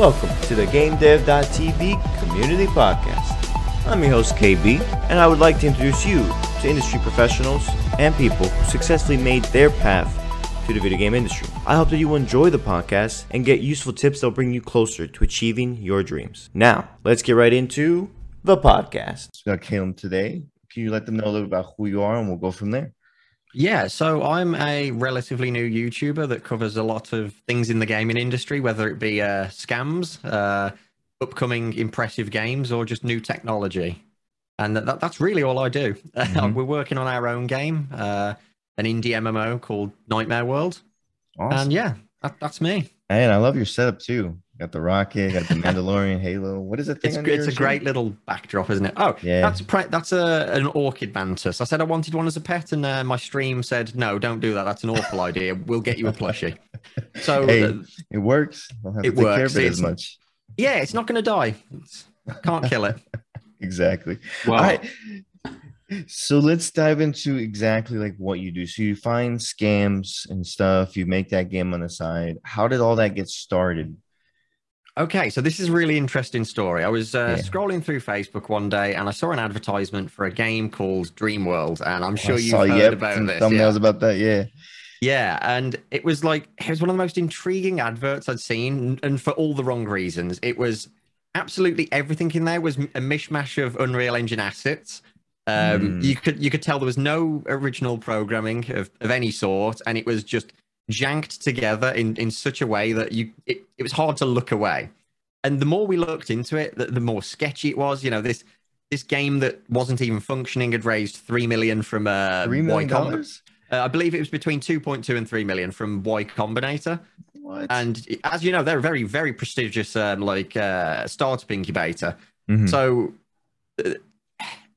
Welcome to the GameDev.tv Community Podcast. I'm your host KB, and I would like to introduce you to industry professionals and people who successfully made their path to the video game industry. I hope that you enjoy the podcast and get useful tips that will bring you closer to achieving your dreams. Now, let's get right into the podcast. We got Caleb today. Can you let them know a little about who you are, and we'll go from there. Yeah, so I'm a relatively new YouTuber that covers a lot of things in the gaming industry, whether it be uh, scams, uh, upcoming impressive games, or just new technology. And that, that's really all I do. Mm-hmm. We're working on our own game, uh, an indie MMO called Nightmare World. Awesome. And yeah, that, that's me. And I love your setup too. Got the rocket, got the Mandalorian Halo. What is it? It's, it's a great little backdrop, isn't it? Oh, yeah. That's pre- that's a an orchid mantis. I said I wanted one as a pet, and uh, my stream said no, don't do that. That's an awful idea. We'll get you a plushie. So hey, uh, it works. it works. It as much. Yeah, it's not going to die. It's, can't kill it. exactly. Wow. All right. So let's dive into exactly like what you do. So you find scams and stuff. You make that game on the side. How did all that get started? Okay, so this is a really interesting story. I was uh, yeah. scrolling through Facebook one day and I saw an advertisement for a game called Dream World, and I'm sure you've heard yep, about this. Thumbnails yeah. about that, yeah. Yeah, and it was like it was one of the most intriguing adverts I'd seen, and for all the wrong reasons. It was absolutely everything in there was a mishmash of Unreal Engine assets. Um, mm. You could you could tell there was no original programming of, of any sort, and it was just janked together in, in such a way that you it, it was hard to look away. And the more we looked into it, the, the more sketchy it was. You know, this this game that wasn't even functioning had raised three million from uh, three million dollars. Uh, I believe it was between 2.2 and 3 million from Y Combinator. What? And as you know, they're a very, very prestigious um, like uh, startup incubator. Mm-hmm. So uh,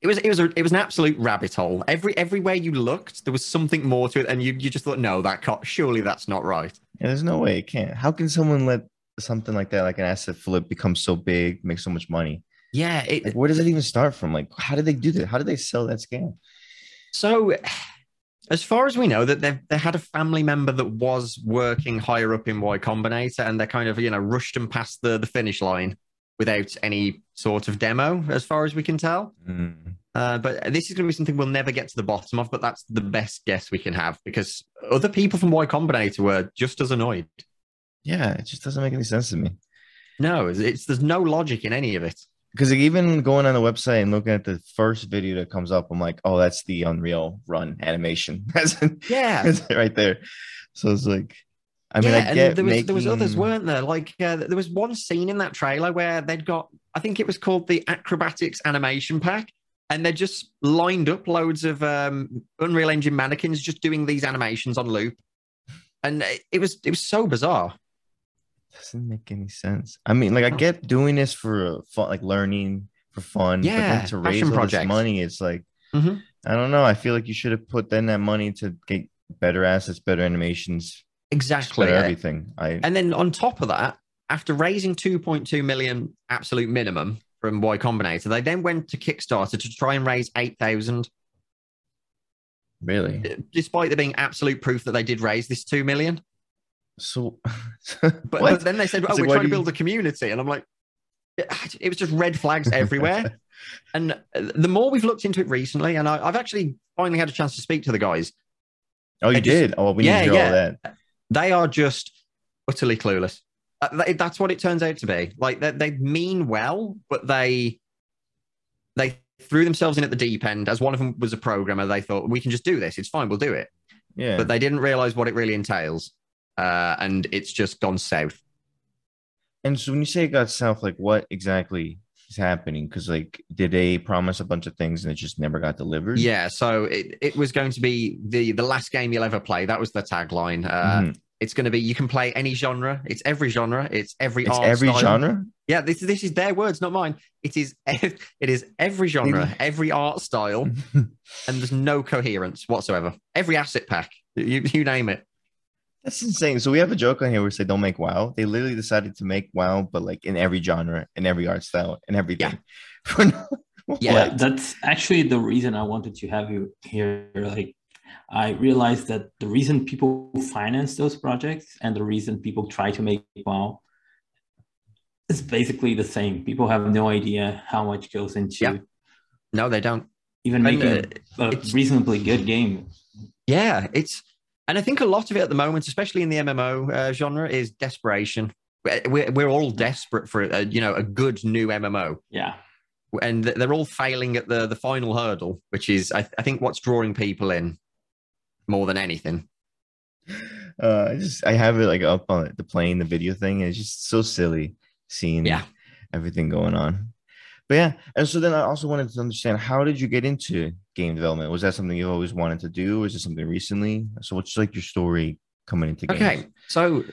it was it was a, it was an absolute rabbit hole. Every everywhere you looked, there was something more to it, and you you just thought, no, that can't, surely that's not right. Yeah, there's no way it can't. How can someone let something like that, like an asset flip, become so big, make so much money? Yeah, it, like, where does it even start from? Like, how did they do that? How did they sell that scam? So, as far as we know, that they they had a family member that was working higher up in Y Combinator, and they kind of you know rushed them past the the finish line without any sort of demo, as far as we can tell. Mm. Uh, but this is going to be something we'll never get to the bottom of, but that's the best guess we can have because other people from Y Combinator were just as annoyed. Yeah, it just doesn't make any sense to me. No, it's, it's there's no logic in any of it. Because even going on the website and looking at the first video that comes up, I'm like, oh, that's the Unreal Run animation. yeah, right there. So it's like, I mean, yeah, I get there was making... there was others, weren't there? Like uh, there was one scene in that trailer where they'd got, I think it was called the Acrobatics animation pack, and they just lined up loads of um, Unreal Engine mannequins just doing these animations on loop, and it was it was so bizarre. Doesn't make any sense. I mean, like I get doing this for fun, like learning for fun. Yeah, but to raise all projects. this money, it's like mm-hmm. I don't know. I feel like you should have put then that money to get better assets, better animations, exactly everything. I and then on top of that, after raising 2.2 million absolute minimum from Y Combinator, they then went to Kickstarter to try and raise 8,000. Really? Uh, despite there being absolute proof that they did raise this 2 million. So, but, but, then they said, "Oh, so we're trying to build you... a community," and I'm like, it, was just red flags everywhere. and uh, the more we've looked into it recently, and I, have actually finally had a chance to speak to the guys. Oh, you did? oh, we yeah, need to yeah. All that. They are just utterly clueless. Uh, that's what it turns out to be. Like they, they mean well, but they they threw themselves in at the deep end. As one of them was a programmer, they thought we can just do this. It's fine. We'll do it. Yeah. But they didn't realize what it really entails uh, and it's just gone south. And so when you say it got south, like what exactly is happening? Because like, did they promise a bunch of things and it just never got delivered? Yeah, so it, it was going to be the the last game you'll ever play. That was the tagline. Uh, mm-hmm. It's going to be you can play any genre. It's every genre. It's every it's every style. genre. Yeah, this this is their words, not mine. It is it is every genre, every art style, and there's no coherence whatsoever. Every asset pack, you you name it. That's insane. So we have a joke on here where we say don't make WoW. They literally decided to make WoW, but like in every genre, in every art style, and everything. Yeah. yeah, that's actually the reason I wanted to have you here. Like, I realized that the reason people finance those projects and the reason people try to make WoW is basically the same. People have no idea how much goes into. Yeah. No, they don't. Even and, making uh, a reasonably good game. Yeah, it's, and I think a lot of it at the moment, especially in the MMO uh, genre, is desperation. We're, we're all desperate for a, you know a good new MMO. Yeah, and they're all failing at the the final hurdle, which is I, I think what's drawing people in more than anything. Uh, I just I have it like up on the playing the video thing. It's just so silly seeing yeah. everything going on. But yeah, and so then I also wanted to understand how did you get into game development? Was that something you always wanted to do? Was is it something recently? So what's like your story coming into games? Okay, so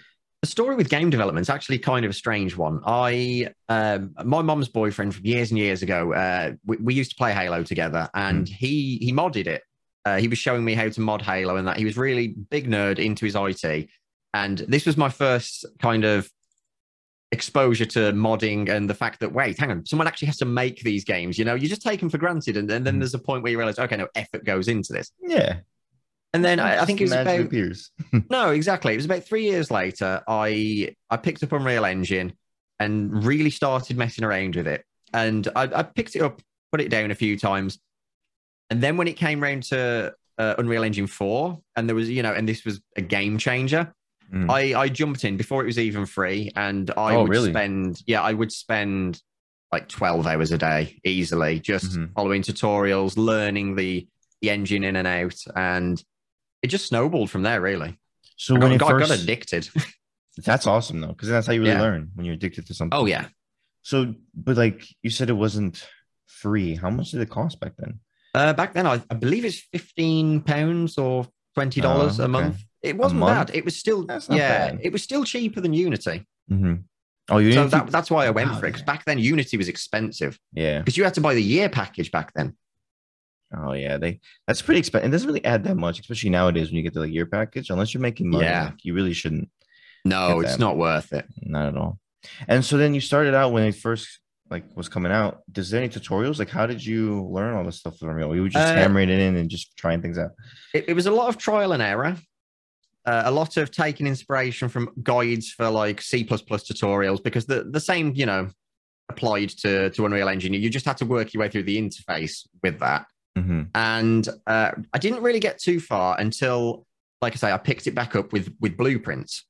the story with game development is actually kind of a strange one. I, um, my mom's boyfriend from years and years ago, uh, we, we, used to play Halo together, and mm. he he modded it. Uh, he was showing me how to mod Halo, and that he was really big nerd into his IT. And this was my first kind of exposure to modding and the fact that wait, hang on, someone actually has to make these games. You know, you just take them for granted, and, and then mm. there's a point where you realize, okay, no effort goes into this. Yeah. And then I, I, think it was about appears. no, exactly. It was about three years later. I I picked up Unreal Engine and really started messing around with it. And I, I picked it up, put it down a few times, and then when it came around to uh, Unreal Engine four, and there was you know, and this was a game changer. Mm. I I jumped in before it was even free, and I oh, would really? spend yeah, I would spend like twelve hours a day easily, just mm-hmm. following tutorials, learning the the engine in and out, and it just snowballed from there, really. So I when got, you first... got addicted. that's awesome though, because that's how you really yeah. learn when you're addicted to something. Oh yeah. So, but like you said, it wasn't free. How much did it cost back then? Uh, back then, I, I believe it's fifteen pounds or twenty dollars oh, okay. a month. It wasn't bad. It was still yeah, bad. it was still cheaper than Unity. Mm-hmm. Oh, Unity. So that, that's why I went wow, for it because back then Unity was expensive. Yeah, because you had to buy the year package back then. Oh yeah, they that's pretty expensive. It doesn't really add that much, especially nowadays when you get the like, year package. Unless you're making money, yeah. Like, you really shouldn't. No, it's not worth it. Not at all. And so then you started out when it first like was coming out. Does there any tutorials? Like, how did you learn all this stuff from real? You were just uh, hammering it in and just trying things out. It, it was a lot of trial and error. Uh, a lot of taking inspiration from guides for like C++ tutorials because the, the same, you know, applied to, to Unreal Engine. You just had to work your way through the interface with that. Mm-hmm. And uh, I didn't really get too far until, like I say, I picked it back up with with blueprints,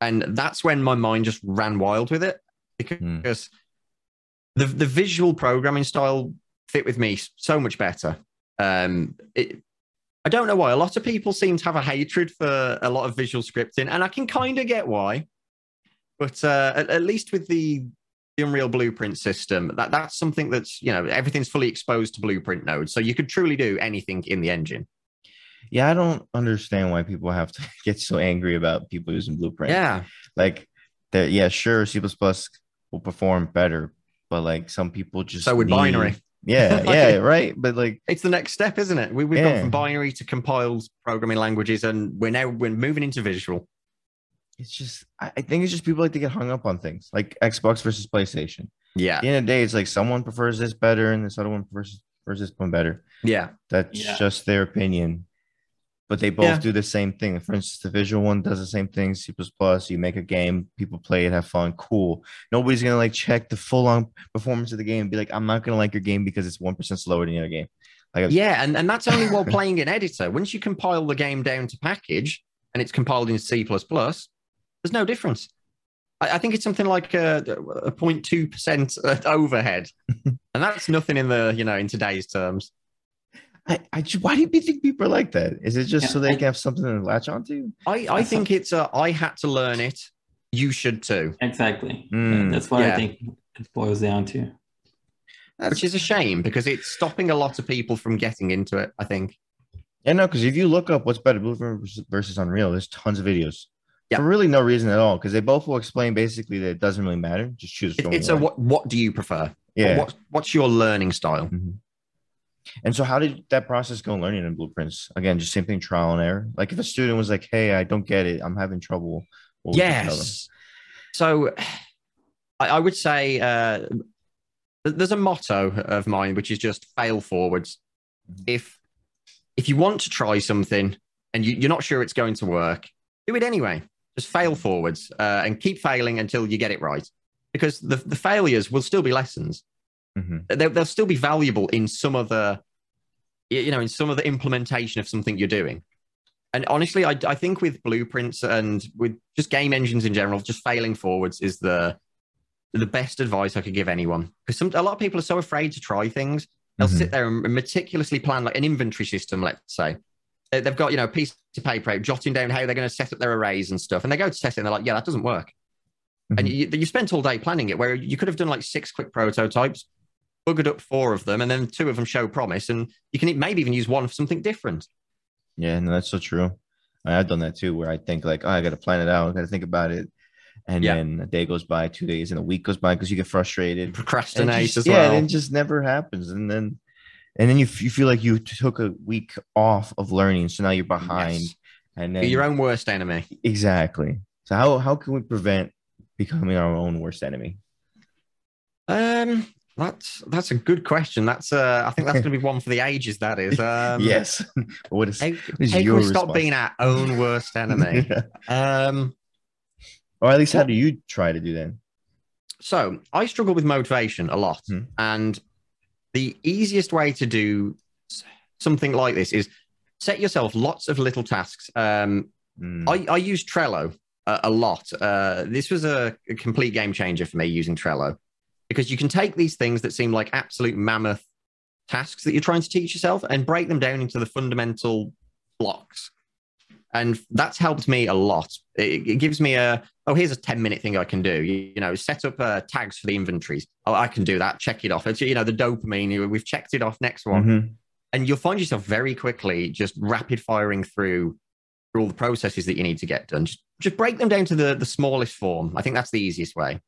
and that's when my mind just ran wild with it because mm. The the visual programming style fit with me so much better. Um, it, I don't know why. A lot of people seem to have a hatred for a lot of visual scripting, and I can kind of get why. But uh, at, at, least with the the Unreal Blueprint system, that that's something that's you know everything's fully exposed to Blueprint nodes, so you could truly do anything in the engine. Yeah, I don't understand why people have to get so angry about people using Blueprint. Yeah, like that. Yeah, sure, C will perform better, but like some people just so with need... binary. Yeah, yeah, right. But like, it's the next step, isn't it? We, we've yeah. gone from binary to compiled programming languages, and we're now we're moving into visual it's just I think it's just people like to get hung up on things like Xbox versus PlayStation. Yeah. At the end of the day, it's like someone prefers this better and this other one prefers, prefers this one better. Yeah. That's yeah. just their opinion. But they both yeah. do the same thing. For instance, the visual one does the same thing. C plus plus. You make a game, people play it, have fun, cool. Nobody's gonna like check the full on performance of the game and be like, I'm not gonna like your game because it's one percent slower than the other game. Like, yeah, and, and that's only while playing an editor. Once you compile the game down to package and it's compiled in C plus plus, there's no difference. I, I think it's something like a, a 0.2% overhead. and that's nothing in the, you know, in today's terms. I, I why do you think people are like that? Is it just yeah, so they can have something to latch onto? I, I think it's a I had to learn it. You should too. Exactly. Mm, that's what yeah. I think it boils down to. That's, Which is a shame because it's stopping a lot of people from getting into it. I think. Yeah, no, because if you look up what's better, Blueprint versus Unreal, there's tons of videos. Yeah. For really no reason at all, because they both will explain basically that it doesn't really matter. Just choose. It, it's a what? What do you prefer? Yeah. What, what's your learning style? Mm-hmm. And so, how did that process go learning in blueprints? Again, just same thing, trial and error. Like if a student was like, "Hey, I don't get it. I'm having trouble." Yes. So, I, I, would say uh, there's a motto of mine, which is just fail forwards. Mm-hmm. If if you want to try something and you, you're not sure it's going to work, do it anyway. Just fail forwards uh, and keep failing until you get it right. because the, the failures will still be lessons. Mm-hmm. They'll, they'll still be valuable in some other, you know, in some of the implementation of something you're doing. And honestly, I, I think with blueprints and with just game engines in general, just failing forwards is the the best advice I could give anyone. Because some a lot of people are so afraid to try things. They'll mm-hmm. sit there and meticulously plan like an inventory system, let's say. They've got, you know, a piece of paper out, jotting down how they're going to set up their arrays and stuff. And they go to test it and they're like, yeah, that doesn't work. Mm-hmm. And you, you spent all day planning it where you could have done like six quick prototypes, buggered up four of them, and then two of them show promise. And you can maybe even use one for something different. Yeah, no, that's so true. I've done that too, where I think like, oh, I got to plan it out, I got to think about it, and yeah. then a day goes by, two days, and a week goes by because you get frustrated, procrastinate just, as yeah, and it just never happens, and then and then you, you feel like you took a week off of learning, so now you're behind, yes. and then your own worst enemy. Exactly. So how how can we prevent becoming our own worst enemy? Um, that's that's a good question. That's uh, I think that's going to be one for the ages. That is. Um, yes. what is, how, what is how your we stop being our own worst enemy? um, or at least how do you try to do that? So I struggle with motivation a lot, hmm. and the easiest way to do something like this is set yourself lots of little tasks. Um, hmm. I, I use Trello a, a lot. Uh, this was a, a complete game changer for me using Trello because you can take these things that seem like absolute mammoth tasks that you're trying to teach yourself and break them down into the fundamental blocks. And that's helped me a lot. It, it gives me a, oh, here's a 10 minute thing I can do. You, you know, set up uh, tags for the inventories. Oh, I can do that. Check it off. It's, you know, the dopamine, we've checked it off. Next one. Mm-hmm. And you'll find yourself very quickly just rapid firing through, all the processes that you need to get done. Just, just break them down to the, the smallest form. I think that's the easiest way.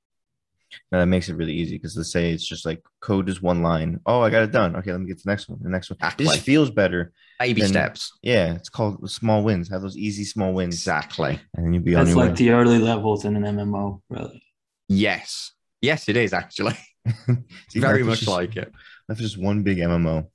Now that makes it really easy because let's say it's just like code is one line. Oh, I got it done. Okay, let me get to the next one. The next one. Exactly. It just feels better. Baby than, steps. Yeah, it's called small wins. Have those easy small wins. Exactly. And then you be That's on your like way. the early levels in an MMO, really. Yes. Yes, it is actually. See, Very much just, like it. That's just one big MMO.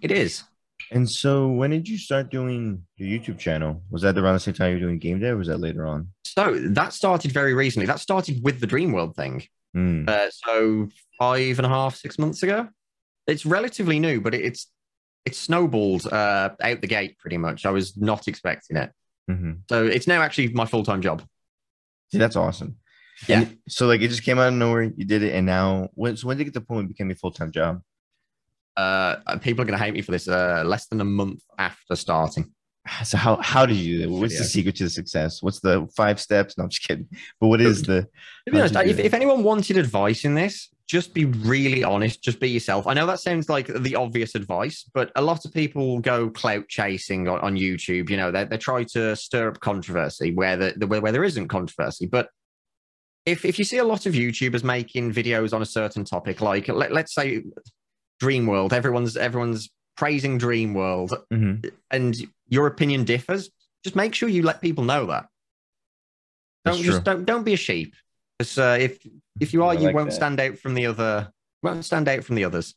It is. And so, when did you start doing your YouTube channel? Was that around the same time you were doing game dev, or was that later on? So that started very recently. That started with the Dreamworld thing. Mm. Uh, so five and a half, six months ago. It's relatively new, but it's it's snowballed uh, out the gate pretty much. I was not expecting it. Mm-hmm. So it's now actually my full time job. See, that's awesome. Yeah. And so like it just came out of nowhere. You did it, and now when so when did it get the point it became a full time job? Uh, people are going to hate me for this. Uh, less than a month after starting. So how how did you do that? What's yeah. the secret to the success? What's the five steps? No, I'm just kidding. But what is the? To be honest, if, if anyone wanted advice in this, just be really honest. Just be yourself. I know that sounds like the obvious advice, but a lot of people go clout chasing on, on YouTube. You know, they they try to stir up controversy where the, where, where there isn't controversy. But if if you see a lot of YouTubers making videos on a certain topic, like let, let's say Dreamworld. Everyone's everyone's praising Dreamworld, mm-hmm. and your opinion differs. Just make sure you let people know that. Don't That's just true. don't don't be a sheep. Because uh, if if you are, you won't that. stand out from the other. Won't stand out from the others.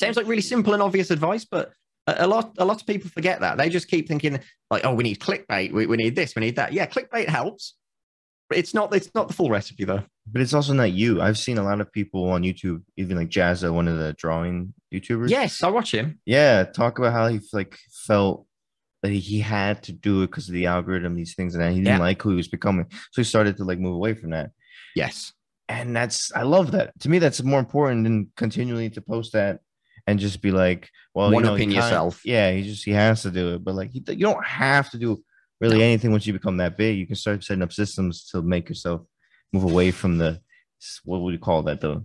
Sounds like really simple and obvious advice, but a, a lot a lot of people forget that. They just keep thinking like, oh, we need clickbait, we, we need this, we need that. Yeah, clickbait helps, but it's not it's not the full recipe though. But it's also not you. I've seen a lot of people on YouTube, even like Jazza, one of the drawing YouTubers. Yes, I watch him. Yeah, talk about how he like felt that he had to do it because of the algorithm, these things, and that he didn't yeah. like who he was becoming. So he started to like move away from that. Yes. And that's I love that. To me, that's more important than continually to post that and just be like, well, one you know, in yourself. Yeah, he just he has to do it, but like you don't have to do really no. anything once you become that big. You can start setting up systems to make yourself move away from the what would you call that the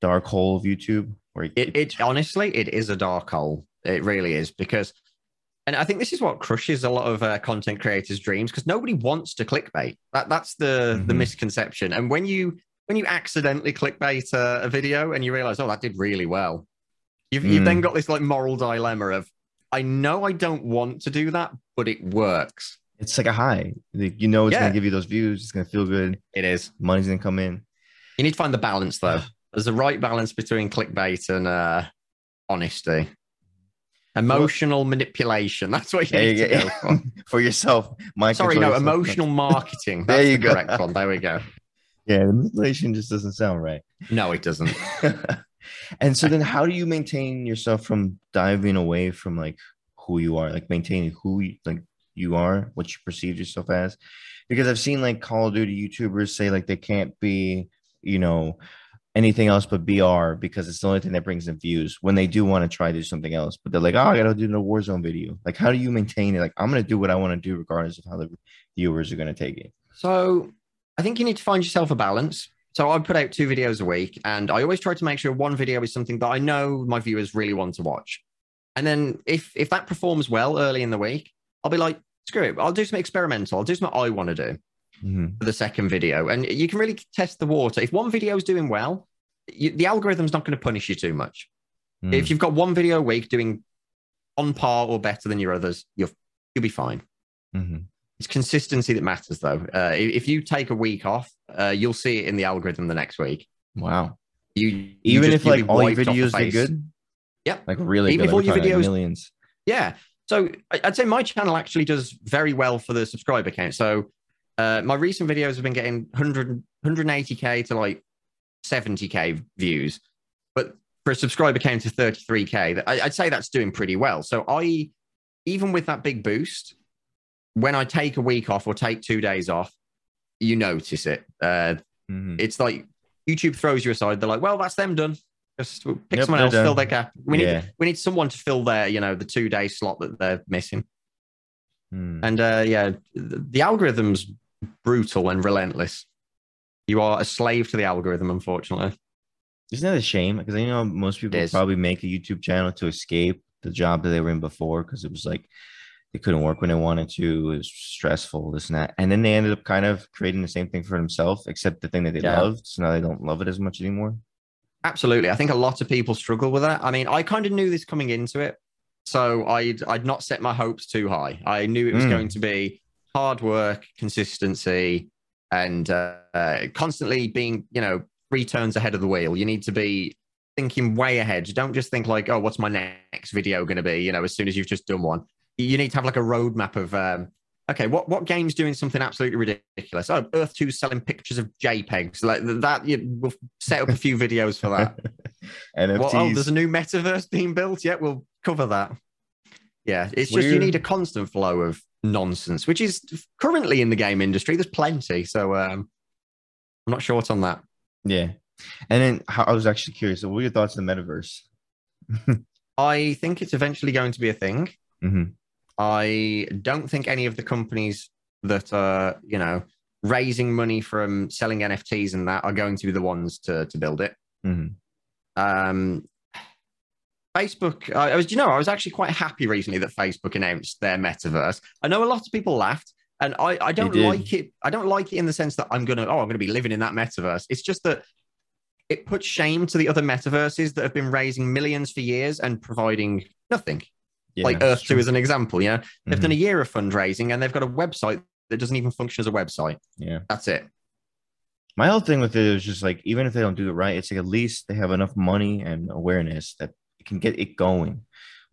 dark hole of YouTube? Where it, it, it honestly it is a dark hole. It really is because, and I think this is what crushes a lot of uh, content creators' dreams because nobody wants to clickbait. That that's the mm-hmm. the misconception. And when you when you accidentally clickbait a, a video and you realize, oh, that did really well, you've mm. you've then mm. got this like moral dilemma of, I know I don't want to do that, but it works it's like a high. Like, you know, it's yeah. gonna give you those views. It's gonna feel good. It is. Money's gonna come in. You need to find the balance though. There's a right balance between clickbait and uh, honesty. Emotional well, manipulation. That's what you need you to go for. for yourself. Sorry, no, emotional marketing. That's there you the go. correct one. There we go. Yeah, the mutilation just doesn't sound right. No, it doesn't. and so then how do you maintain yourself from diving away from like who you are, like maintaining who you, like you are, what you perceive yourself as? Because I've seen like Call of Duty YouTubers say like they can't be, you know, anything else but BR because it's the only thing that brings them views when they do want to try to do something else. But they're like, oh, I gotta do the Warzone video. Like, how do you maintain it? Like, I'm gonna do what I want to do regardless of how the viewers are gonna take it. So I think you need to find yourself a balance. So I put out two videos a week, and I always try to make sure one video is something that I know my viewers really want to watch. And then if if that performs well early in the week, I'll be like, screw it, I'll do some experimental. I'll do something I want to do mm-hmm. for the second video, and you can really test the water. If one video is doing well, you, the algorithm's not going to punish you too much. Mm. If you've got one video a week doing on par or better than your others, you'll you'll be fine. Mm-hmm. It's consistency that matters, though. Uh, if you take a week off, uh, you'll see it in the algorithm the next week. Wow. You, you even just, if like all your videos are good. Yeah. Like really even good. if all your videos millions. Yeah. So I'd say my channel actually does very well for the subscriber count. So uh, my recent videos have been getting 100, 180k to like 70k views, but for a subscriber count of 33k, I'd say that's doing pretty well. So I, even with that big boost, when I take a week off or take two days off, you notice it. Uh, mm-hmm. It's like YouTube throws you aside. They're like, "Well, that's them done. Just pick someone else, done. fill their gap. We yeah. need we need someone to fill their you know the two day slot that they're missing." Mm. And uh, yeah, the, the algorithm's brutal and relentless. You are a slave to the algorithm, unfortunately. Isn't that a shame? Because I know most people probably make a YouTube channel to escape the job that they were in before because it was like they couldn't work when they wanted to. It was stressful, this and that. And then they ended up kind of creating the same thing for themselves, except the thing that they yeah. loved. So now they don't love it as much anymore. Absolutely. I think a lot of people struggle with that. I mean, I kind of knew this coming into it. So I'd I'd not set my hopes too high. I knew it was mm. going to be hard work, consistency, and uh, uh, constantly being, you know, three turns ahead of the wheel. You need to be thinking way ahead. Don't just think like, oh, what's my next video going to be? You know, as soon as you've just done one, you need to have like a roadmap of um, okay, what what game's doing something absolutely ridiculous? Oh, Earth 2 selling pictures of JPEGs like that. You, we'll set up a few videos for that. NFTs. Well, oh, there's a new metaverse being built. Yeah, we'll cover that. Yeah, it's just you need a constant flow of nonsense, which is currently in the game industry. There's plenty, so um, I'm not short on that. Yeah, and then I was actually curious. So, what are your thoughts on the metaverse? I think it's eventually going to be a thing. Mm-hmm. I don't think any of the companies that are, you know, raising money from selling NFTs and that are going to be the ones to to build it. Mm-hmm. Um, Facebook, I was, you know, I was actually quite happy recently that Facebook announced their metaverse. I know a lot of people laughed, and I, I don't like it. I don't like it in the sense that I'm gonna, oh, I'm gonna be living in that metaverse. It's just that it puts shame to the other metaverses that have been raising millions for years and providing nothing yeah, like Earth 2 as an example. Yeah. They've mm-hmm. done a year of fundraising and they've got a website that doesn't even function as a website. Yeah. That's it. My whole thing with it is just like, even if they don't do it right, it's like at least they have enough money and awareness that it can get it going.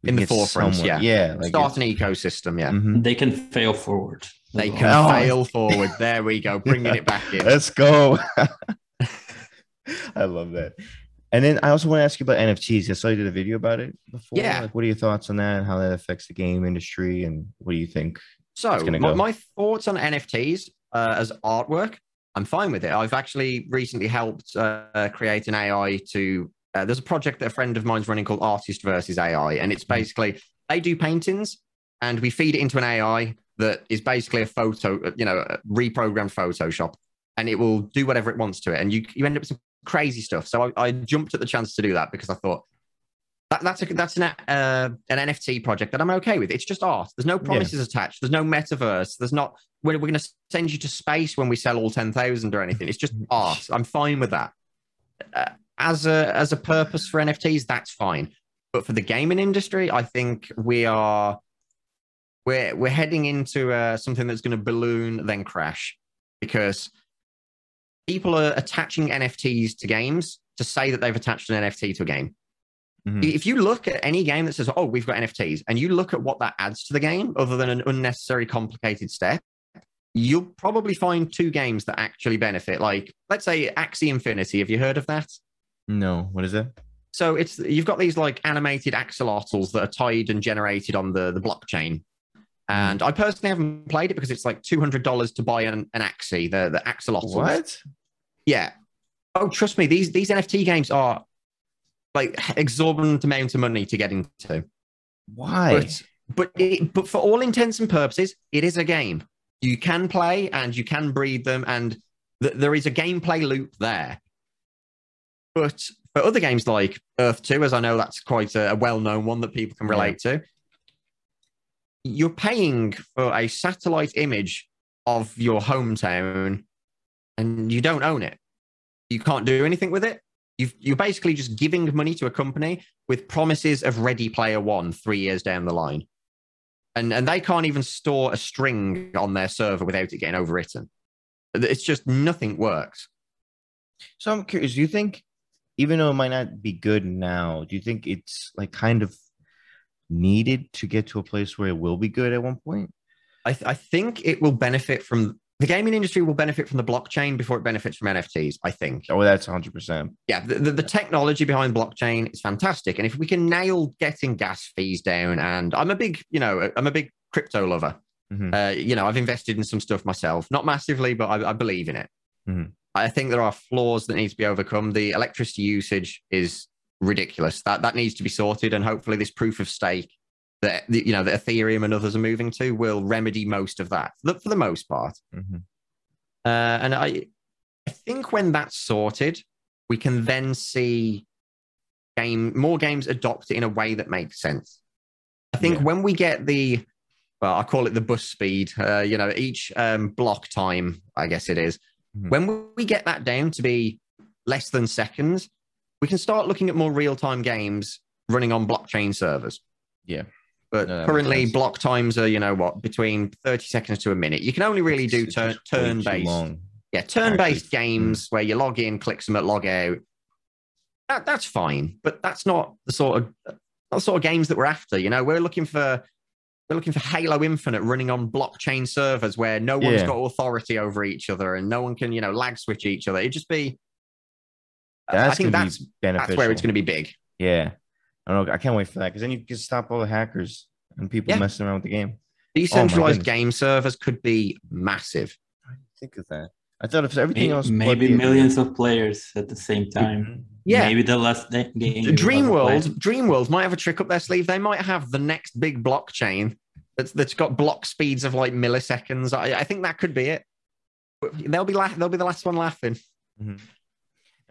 We in the forefront, yeah. Yeah. Like Start an ecosystem, yeah. Mm-hmm. They can fail forward. They can oh. fail forward. There we go. Bringing it back in. Let's go. I love that. And then I also want to ask you about NFTs. I saw you did a video about it before. Yeah. Like, what are your thoughts on that? And how that affects the game industry, and what do you think? So, my, go? my, thoughts on NFTs uh, as artwork, I'm fine with it. I've actually recently helped uh, create an AI to. Uh, there's a project that a friend of mine's running called Artist versus AI, and it's mm-hmm. basically they do paintings, and we feed it into an AI that is basically a photo, you know, reprogrammed Photoshop, and it will do whatever it wants to it, and you you end up with some crazy stuff. So I, I, jumped at the chance to do that because I thought that, that's a, that's an uh, an NFT project that I'm okay with. It's just art. There's no promises yeah. attached. There's no metaverse. There's not we're, we're going to send you to space when we sell all ten thousand or anything. It's just art. I'm fine with that. Uh, as a as a purpose for NFTs, that's fine. But for the gaming industry, I think we are we're we're heading into uh, something that's going to balloon then crash because people are attaching NFTs to games to say that they've attached an NFT to a game. Mm-hmm. If you look at any game that says, oh, we've got NFTs, and you look at what that adds to the game, other than an unnecessary complicated step, you'll probably find two games that actually benefit. Like, let's say Axie Infinity. Have you heard of that? No. What is it? So it's you've got these like animated axolotls that are tied and generated on the the blockchain. And hmm. I personally haven't played it because it's like two hundred dollars to buy an, an Axie, the the axolotl. What? Yeah. Oh, trust me, these these NFT games are like exorbitant amount of money to get into. Why? But but it, but for all intents and purposes, it is a game. You can play and you can breed them, and th- there is a gameplay loop there. But for other games like Earth Two, as I know that's quite a, a well-known one that people can relate to, you're paying for a satellite image of your hometown, and you don't own it. You can't do anything with it. You've, you're basically just giving money to a company with promises of Ready Player One three years down the line and and they can't even store a string on their server without it getting overwritten. It's just nothing works. So I'm curious. Do you think, even though it might not be good now, do you think it's like kind of needed to get to a place where it will be good at one point? I, th- I think it will benefit from the gaming industry will benefit from the blockchain before it benefits from NFTs. I think. Oh, that's hundred percent. Yeah, the, the, the, technology behind blockchain is fantastic, and if we can nail getting gas fees down, and I'm a big, you know, I'm a big crypto lover. Mm-hmm. Uh, you know, I've invested in some stuff myself, not massively, but I, I believe in it. Mm-hmm. I think there are flaws that need to be overcome. The electricity usage is ridiculous. That that needs to be sorted, and hopefully, this proof of stake that you know that Ethereum and others are moving to will remedy most of that. Look for the most part. Mm-hmm. Uh, and I, I think when that's sorted, we can then see game more games adopt it in a way that makes sense. I think yeah. when we get the, well, I call it the bus speed. Uh, you know, each um, block time, I guess it is. Mm-hmm. When we get that down to be less than seconds, we can start looking at more real time games running on blockchain servers. Yeah. But no, currently, block times are you know what between thirty seconds to a minute. You can only really do turn turn based. Yeah, turn based games mm. where you log in, click submit, log out. That, that's fine, but that's not the sort of not the sort of games that we're after. You know, we're looking for we're looking for Halo Infinite running on blockchain servers where no one's yeah. got authority over each other and no one can you know lag switch each other. It'd just be. That's I think that's that's where it's going to be big. Yeah, I don't know. I can't wait for that because then you can stop all the hackers and people yeah. messing around with the game. Decentralized oh game servers could be massive. I think of that. I thought if everything maybe, else, maybe millions of players at the same time. Yeah, maybe the last game. Dreamworld, Dreamworld might have a trick up their sleeve. They might have the next big blockchain that's that's got block speeds of like milliseconds. I, I think that could be it. They'll be la- they'll be the last one laughing. Mm-hmm.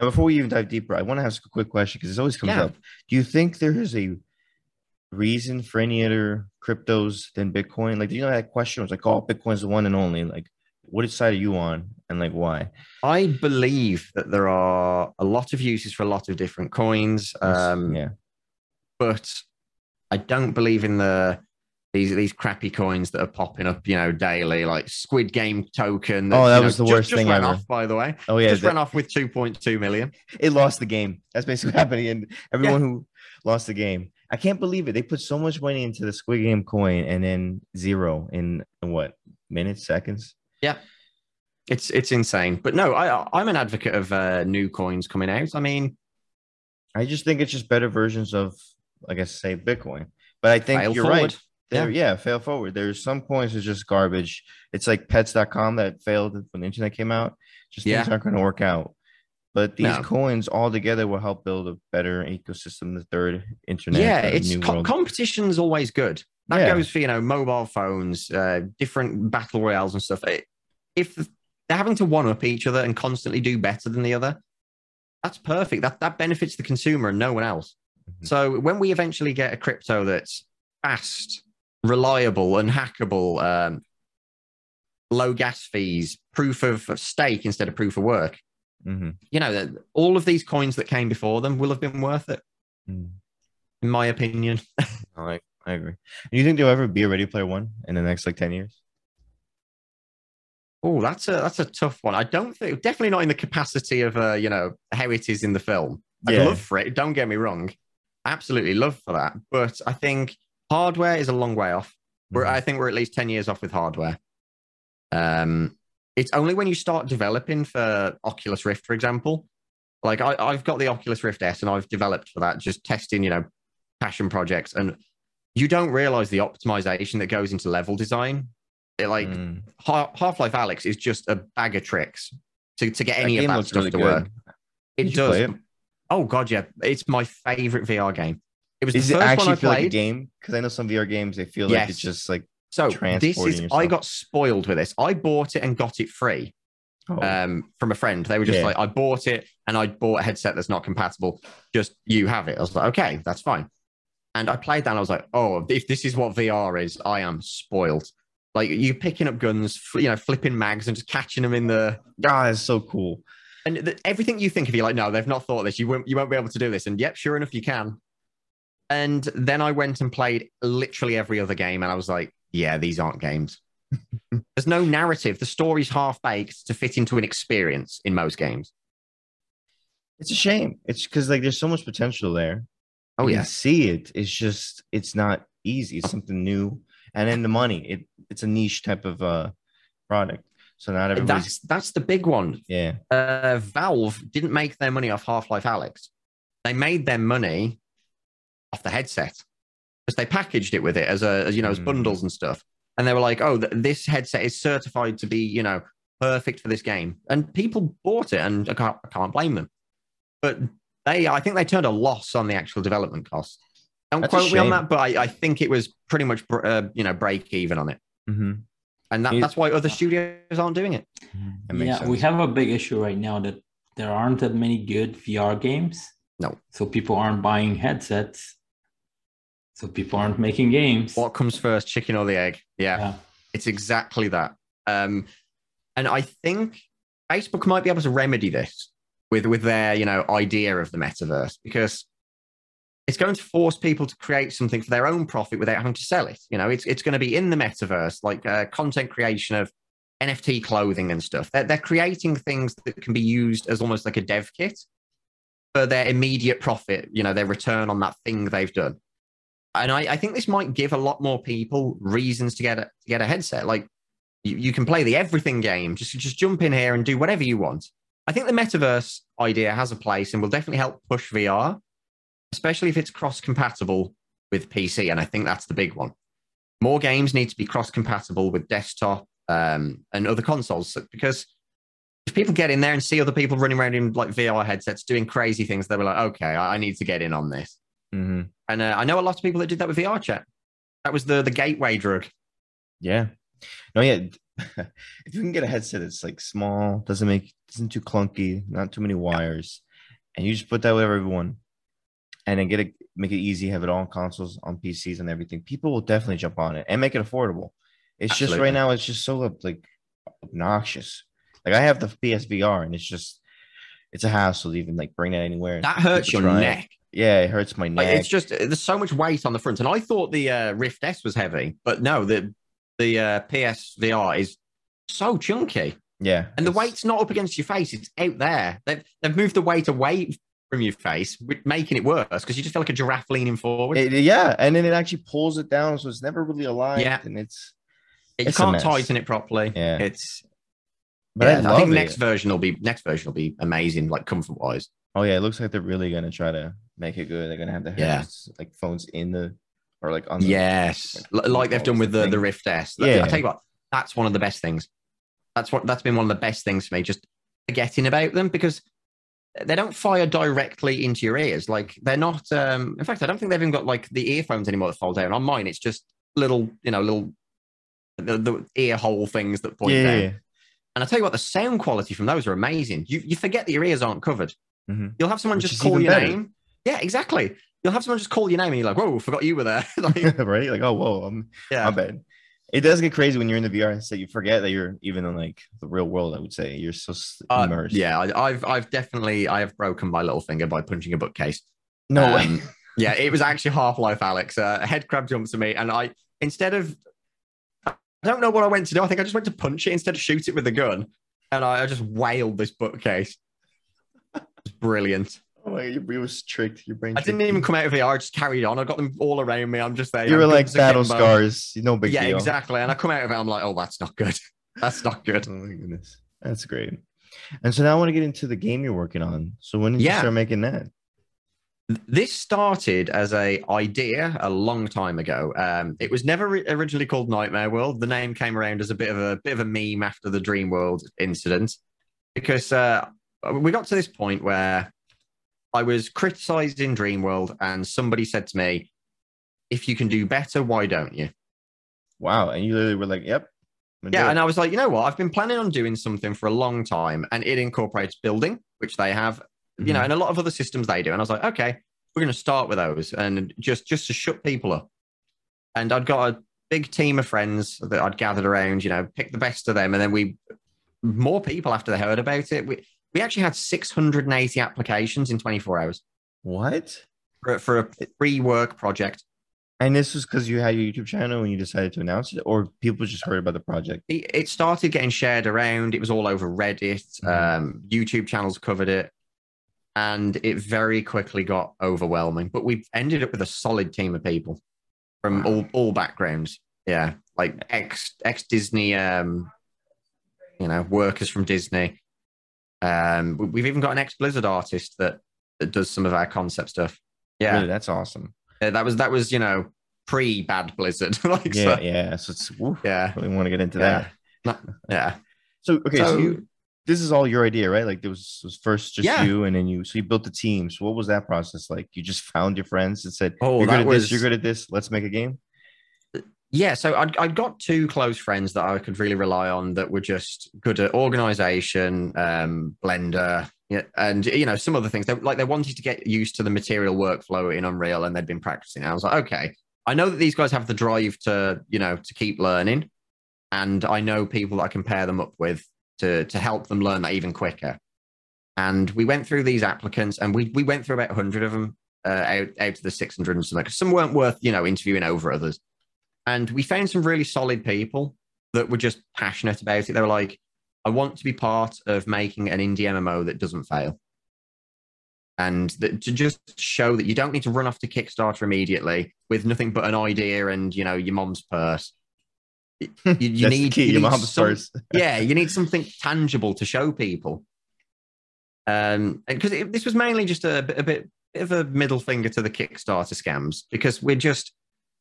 Now, before we even dive deeper, I want to ask a quick question because it always comes yeah. up. Do you think there is a reason for any other cryptos than Bitcoin? Like, do you know that question was like, "Oh, Bitcoin's the one and only." Like, what side are you on, and like why? I believe that there are a lot of uses for a lot of different coins. Um, yeah, but I don't believe in the these these crappy coins that are popping up, you know, daily, like Squid Game token. oh, that was know, the worst just, thing just ever. Off, by the way. Oh yeah, just that... ran off with two point two million. It lost the game. That's basically happening, and everyone yeah. who lost the game. I can't believe it. They put so much money into the Squid Game coin and then zero in, in what minutes, seconds? Yeah. It's it's insane, but no, I I'm an advocate of uh, new coins coming out. I mean, I just think it's just better versions of, like I say, Bitcoin. But I think you're forward. right. There, yeah. yeah, fail forward. There's some coins that's just garbage. It's like pets.com that failed when the internet came out. Just yeah. things aren't going to work out. But these no. coins all together will help build a better ecosystem, the third internet. Yeah, it's co- competition's always good. That yeah. goes for you know mobile phones, uh, different battle royales and stuff. If they're having to one up each other and constantly do better than the other, that's perfect. That that benefits the consumer and no one else. Mm-hmm. So when we eventually get a crypto that's fast, reliable and hackable, um, low gas fees, proof of stake instead of proof of work. Mm-hmm. You know, all of these coins that came before them will have been worth it, mm. in my opinion. I, I agree. Do you think there'll ever be a Ready Player One in the next like ten years? Oh, that's a that's a tough one. I don't think definitely not in the capacity of uh, you know how it is in the film. I'd yeah. love for it. Don't get me wrong. Absolutely love for that. But I think Hardware is a long way off. We're, mm-hmm. I think we're at least 10 years off with hardware. Um, it's only when you start developing for Oculus Rift, for example. Like I, I've got the Oculus Rift S and I've developed for that, just testing, you know, passion projects. And you don't realize the optimization that goes into level design. It, like mm. Half Life Alyx is just a bag of tricks to, to get any of that stuff really to good. work. It does. It? Oh god, yeah, it's my favorite VR game. Was is the it actually one I feel played. like a game? Because I know some VR games they feel yes. like it's just like so. This is yourself. I got spoiled with this. I bought it and got it free. Oh. Um, from a friend, they were just yeah. like, "I bought it and I bought a headset that's not compatible. Just you have it." I was like, "Okay, that's fine." And I played that, and I was like, "Oh, if this is what VR is, I am spoiled." Like you picking up guns, you know, flipping mags and just catching them in the. Ah, it's so cool. And the, everything you think of, you're like, no, they've not thought this. You won't, you won't be able to do this. And yep, sure enough, you can. And then I went and played literally every other game, and I was like, yeah, these aren't games. There's no narrative. The story's half baked to fit into an experience in most games. It's a shame. It's because like there's so much potential there. Oh you yeah, see it. It's just it's not easy. It's something new, and then the money. It it's a niche type of uh product. So not everybody. That's that's the big one. Yeah. Uh, Valve didn't make their money off Half Life Alyx. They made their money off the headset because they packaged it with it as a as, you know as mm. bundles and stuff. And they were like, "Oh, th- this headset is certified to be you know perfect for this game," and people bought it, and I can't I can't blame them. But they, I think they turned a loss on the actual development cost. Don't That's quote me on that, but I, I, think it was pretty much uh, you know break even on it. Mm-hmm. And that, that's why other studios aren't doing it. Yeah, sense. we have a big issue right now that there aren't that many good VR games. No. So people aren't buying headsets. So people aren't making games. What comes first, chicken or the egg? Yeah, yeah. it's exactly that. Um, and I think Facebook might be able to remedy this with with their you know idea of the metaverse because it's going to force people to create something for their own profit without having to sell it. You know, it's it's going to be in the metaverse, like uh, content creation of NFT clothing and stuff. They're, they're creating things that can be used as almost like a dev kit for their immediate profit. You know, their return on that thing they've done. And I, I think this might give a lot more people reasons to get a, to get a headset. Like you, you can play the everything game. Just just jump in here and do whatever you want. I think the metaverse idea has a place and will definitely help push VR especially if it's cross compatible with PC. And I think that's the big one. More games need to be cross compatible with desktop um, and other consoles because if people get in there and see other people running around in like VR headsets doing crazy things, they'll be like, okay, I, need to get in on this. Mm-hmm. And uh, I know a lot of people that did that with VR chat. That was the the gateway drug. Yeah. No, yeah. if you can get a headset that's like small, doesn't make isn't too clunky, not too many wires, and you just put that with everyone, and then get it, make it easy, have it all on consoles, on PCs, and everything. People will definitely jump on it and make it affordable. It's Absolutely. just right now, it's just so like obnoxious. Like I have the PSVR, and it's just it's a hassle to even like bring it anywhere. That hurts your neck. Yeah, it hurts my neck. Like, it's just there's so much weight on the front, and I thought the uh, Rift S was heavy, but no, the the uh, PSVR is so chunky. Yeah, and the weight's not up against your face; it's out there. They've they've moved the weight away from your face, making it worse because you just feel like a giraffe leaning forward. It, yeah, and then it actually pulls it down, so it's never really aligned. Yeah, and it's you it's can't tighten it properly. Yeah, it's. But yeah, I, I, think it. next version will be next version will be amazing, like comfort wise. Oh yeah, it looks like they're really gonna try to make it good. They're gonna have the yeah. like phones in the or like on the, yes, like, like they've done with the, the Rift S. Yeah, I tell you what, that's one of the best things. That's what that's been one of the best things for me. Just forgetting about them because they don't fire directly into your ears. Like they're not. Um, in fact, I don't think they've even got like the earphones anymore that fall down. On mine, it's just little, you know, little the, the ear hole things that point yeah. down. And I tell you what, the sound quality from those are amazing. You you forget that your ears aren't covered. Mm-hmm. You'll have someone Which just call your better. name. Yeah, exactly. You'll have someone just call your name, and you're like, "Whoa, forgot you were there." like, right? Like, oh, whoa, I'm yeah, my bad it does get crazy when you're in the VR so you forget that you're even in like the real world. I would say you're so uh, immersed. Uh, yeah, I, have I've definitely I have broken my little finger by punching a bookcase. No um, way. yeah, it was actually Half Life Alyx. Uh, a head crab jumps at me, and I instead of I don't know what I went to do. I think I just went to punch it instead of shoot it with a gun, and I, I just wailed this bookcase. It was brilliant. Your brain was tricked. Your brain. I didn't even come out of VR. I just carried on. I got them all around me. I'm just there. You were like battle scars. No big yeah, deal. Yeah, exactly. And I come out of it. I'm like, oh, that's not good. That's not good. Oh my goodness. That's great. And so now I want to get into the game you're working on. So when did yeah. you start making that? This started as a idea a long time ago. Um, it was never re- originally called Nightmare World. The name came around as a bit of a bit of a meme after the Dream World incident, because uh, we got to this point where I was criticized in Dreamworld, and somebody said to me, "If you can do better, why don't you?" Wow! And you literally were like, "Yep, yeah, and I was like, you know what? I've been planning on doing something for a long time, and it incorporates building, which they have, mm-hmm. you know, mm-hmm. and a lot of other systems they do. And I was like, okay, we're going to start with those, and just just to shut people up. And I'd got a big team of friends that I'd gathered around, you know, pick the best of them, and then we more people after they heard about it. We we actually had 680 applications in 24 hours. What? For, for a free work project. And this was because you had your YouTube channel and you decided to announce it, or people just heard about the project? It started getting shared around. It was all over Reddit. Mm-hmm. Um, YouTube channels covered it, and it very quickly got overwhelming. But we ended up with a solid team of people from wow. all all backgrounds. Yeah, like ex ex Disney, um, you know, workers from Disney. Um, we've even got an ex Blizzard artist that that does some of our concept stuff. Yeah, really, that's awesome. Yeah, that was that was you know pre bad Blizzard. like yeah, so, yeah. So it's woof, yeah. Really want to get into yeah. that. yeah. So okay, so, so you, this is all your idea, right? Like there was was first just yeah. you, and then you so you built the team. So what was that process like? You just found your friends and said, "Oh, you're good at was... this. You're good at this. Let's make a game." Yeah, so I'd, I'd got two close friends that I could really rely on that were just good at organization, um, Blender, and you know some other things. They, like they wanted to get used to the material workflow in Unreal, and they'd been practicing. I was like, okay, I know that these guys have the drive to you know to keep learning, and I know people that I can pair them up with to to help them learn that even quicker. And we went through these applicants, and we we went through about hundred of them uh, out out of the six hundred and something. Some weren't worth you know interviewing over others, and we found some really solid people that were just passionate about it. They were like, I want to be part of making an indie MMO that doesn't fail. And that, to just show that you don't need to run off to Kickstarter immediately with nothing but an idea and you know your mom's purse. You, you need, key, you your mom's some, purse. yeah, you need something tangible to show people. Um, because this was mainly just a, a bit, bit of a middle finger to the Kickstarter scams because we're just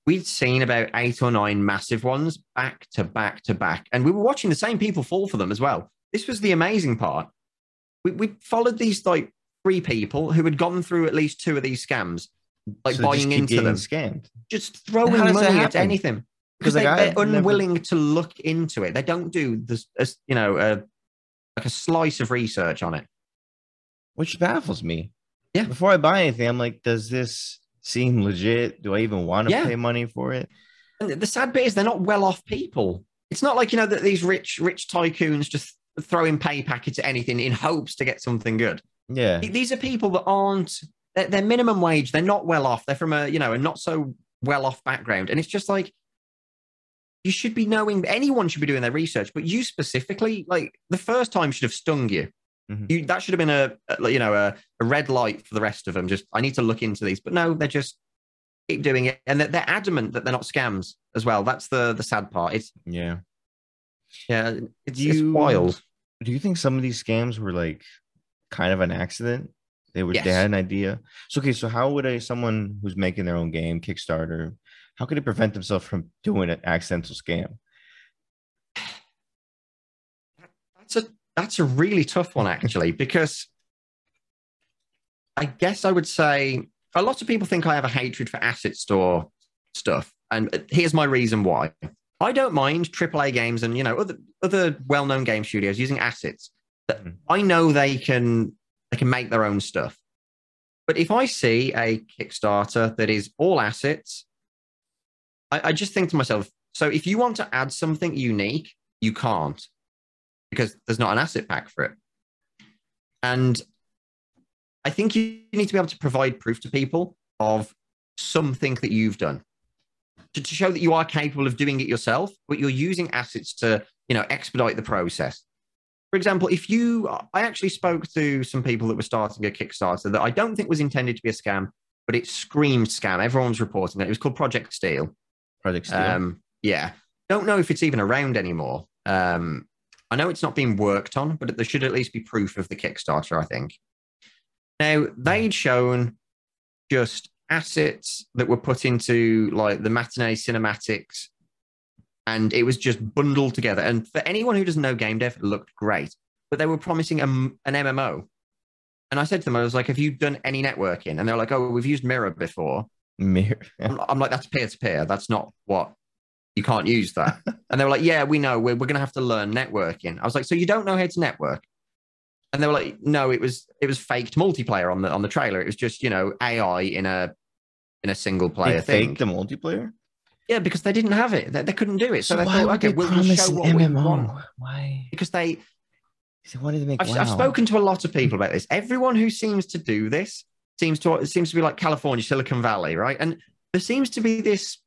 we'd seen about eight or nine massive ones back to back to back. And we were watching the same people fall for them as well. This was the amazing part. We, we followed these like three people who had gone through at least two of these scams, like so buying into them. Scammed. Just throwing money at anything. Because they, are unwilling never... to look into it. They don't do this, you know, a, like a slice of research on it. Which baffles me. Yeah. Before I buy anything, I'm like, does this seem legit? Do I even want to yeah. pay money for it? And the sad bit is they're not well off people. It's not like you know that these rich rich tycoons just throw in pay packets at anything in hopes to get something good. Yeah, these are people that aren't they're, they're minimum wage. They're not well off. They're from a you know a not so well off background, and it's just like you should be knowing. Anyone should be doing their research, but you specifically, like the first time, should have stung you. Mm-hmm. You, that should have been a, a you know a, a, red light for the rest of them. Just I need to look into these, but no, they're just keep doing it, and they're, they're adamant that they're not scams as well. That's the the sad part. It's yeah, yeah, it's, you, it's wild. Do you think some of these scams were like kind of an accident? They were yes. they had an idea. So okay, so how would a someone who's making their own game Kickstarter, how could they prevent themselves from doing an accidental scam? That's a that's a really tough one, actually, because I guess I would say a lot of people think I have a hatred for asset store stuff. And here's my reason why. I don't mind AAA games and you know other other well-known game studios using assets that mm. I know they can they can make their own stuff. But if I see a Kickstarter that is all assets, I, I just think to myself, so if you want to add something unique, you can't because there's not an asset pack for it. And I think you need to be able to provide proof to people of something that you've done to, to show that you are capable of doing it yourself, but you're using assets to, you know, expedite the process. For example, if you, I actually spoke to some people that were starting a Kickstarter that I don't think was intended to be a scam, but it screamed scam. Everyone's reporting it. It was called Project Steel. Project Steel. Um, yeah. Don't know if it's even around anymore. Um, I know it's not being worked on, but there should at least be proof of the Kickstarter, I think. Now, they'd shown just assets that were put into like the matinee cinematics, and it was just bundled together. And for anyone who doesn't know game dev, it looked great, but they were promising a, an MMO. And I said to them, I was like, Have you done any networking? And they're like, Oh, we've used Mirror before. Mirror. I'm, I'm like, That's peer to peer. That's not what you can't use that. and they were like, Yeah, we know. We're, we're going to have to learn networking. I was like, So you don't know how to network? And they were like, No, it was it was faked multiplayer on the on the trailer. It was just you know AI in a in a single player they thing. faked the multiplayer. Yeah, because they didn't have it. They, they couldn't do it. So, So, they why thought, okay, they we'll promise show what we want. MMO? Why? Because they, They wanted to make. I've, WoW. I've spoken to a lot of people about this. Everyone who seems to do this seems to it seems to be like California, Silicon Valley, right? And there seems to be this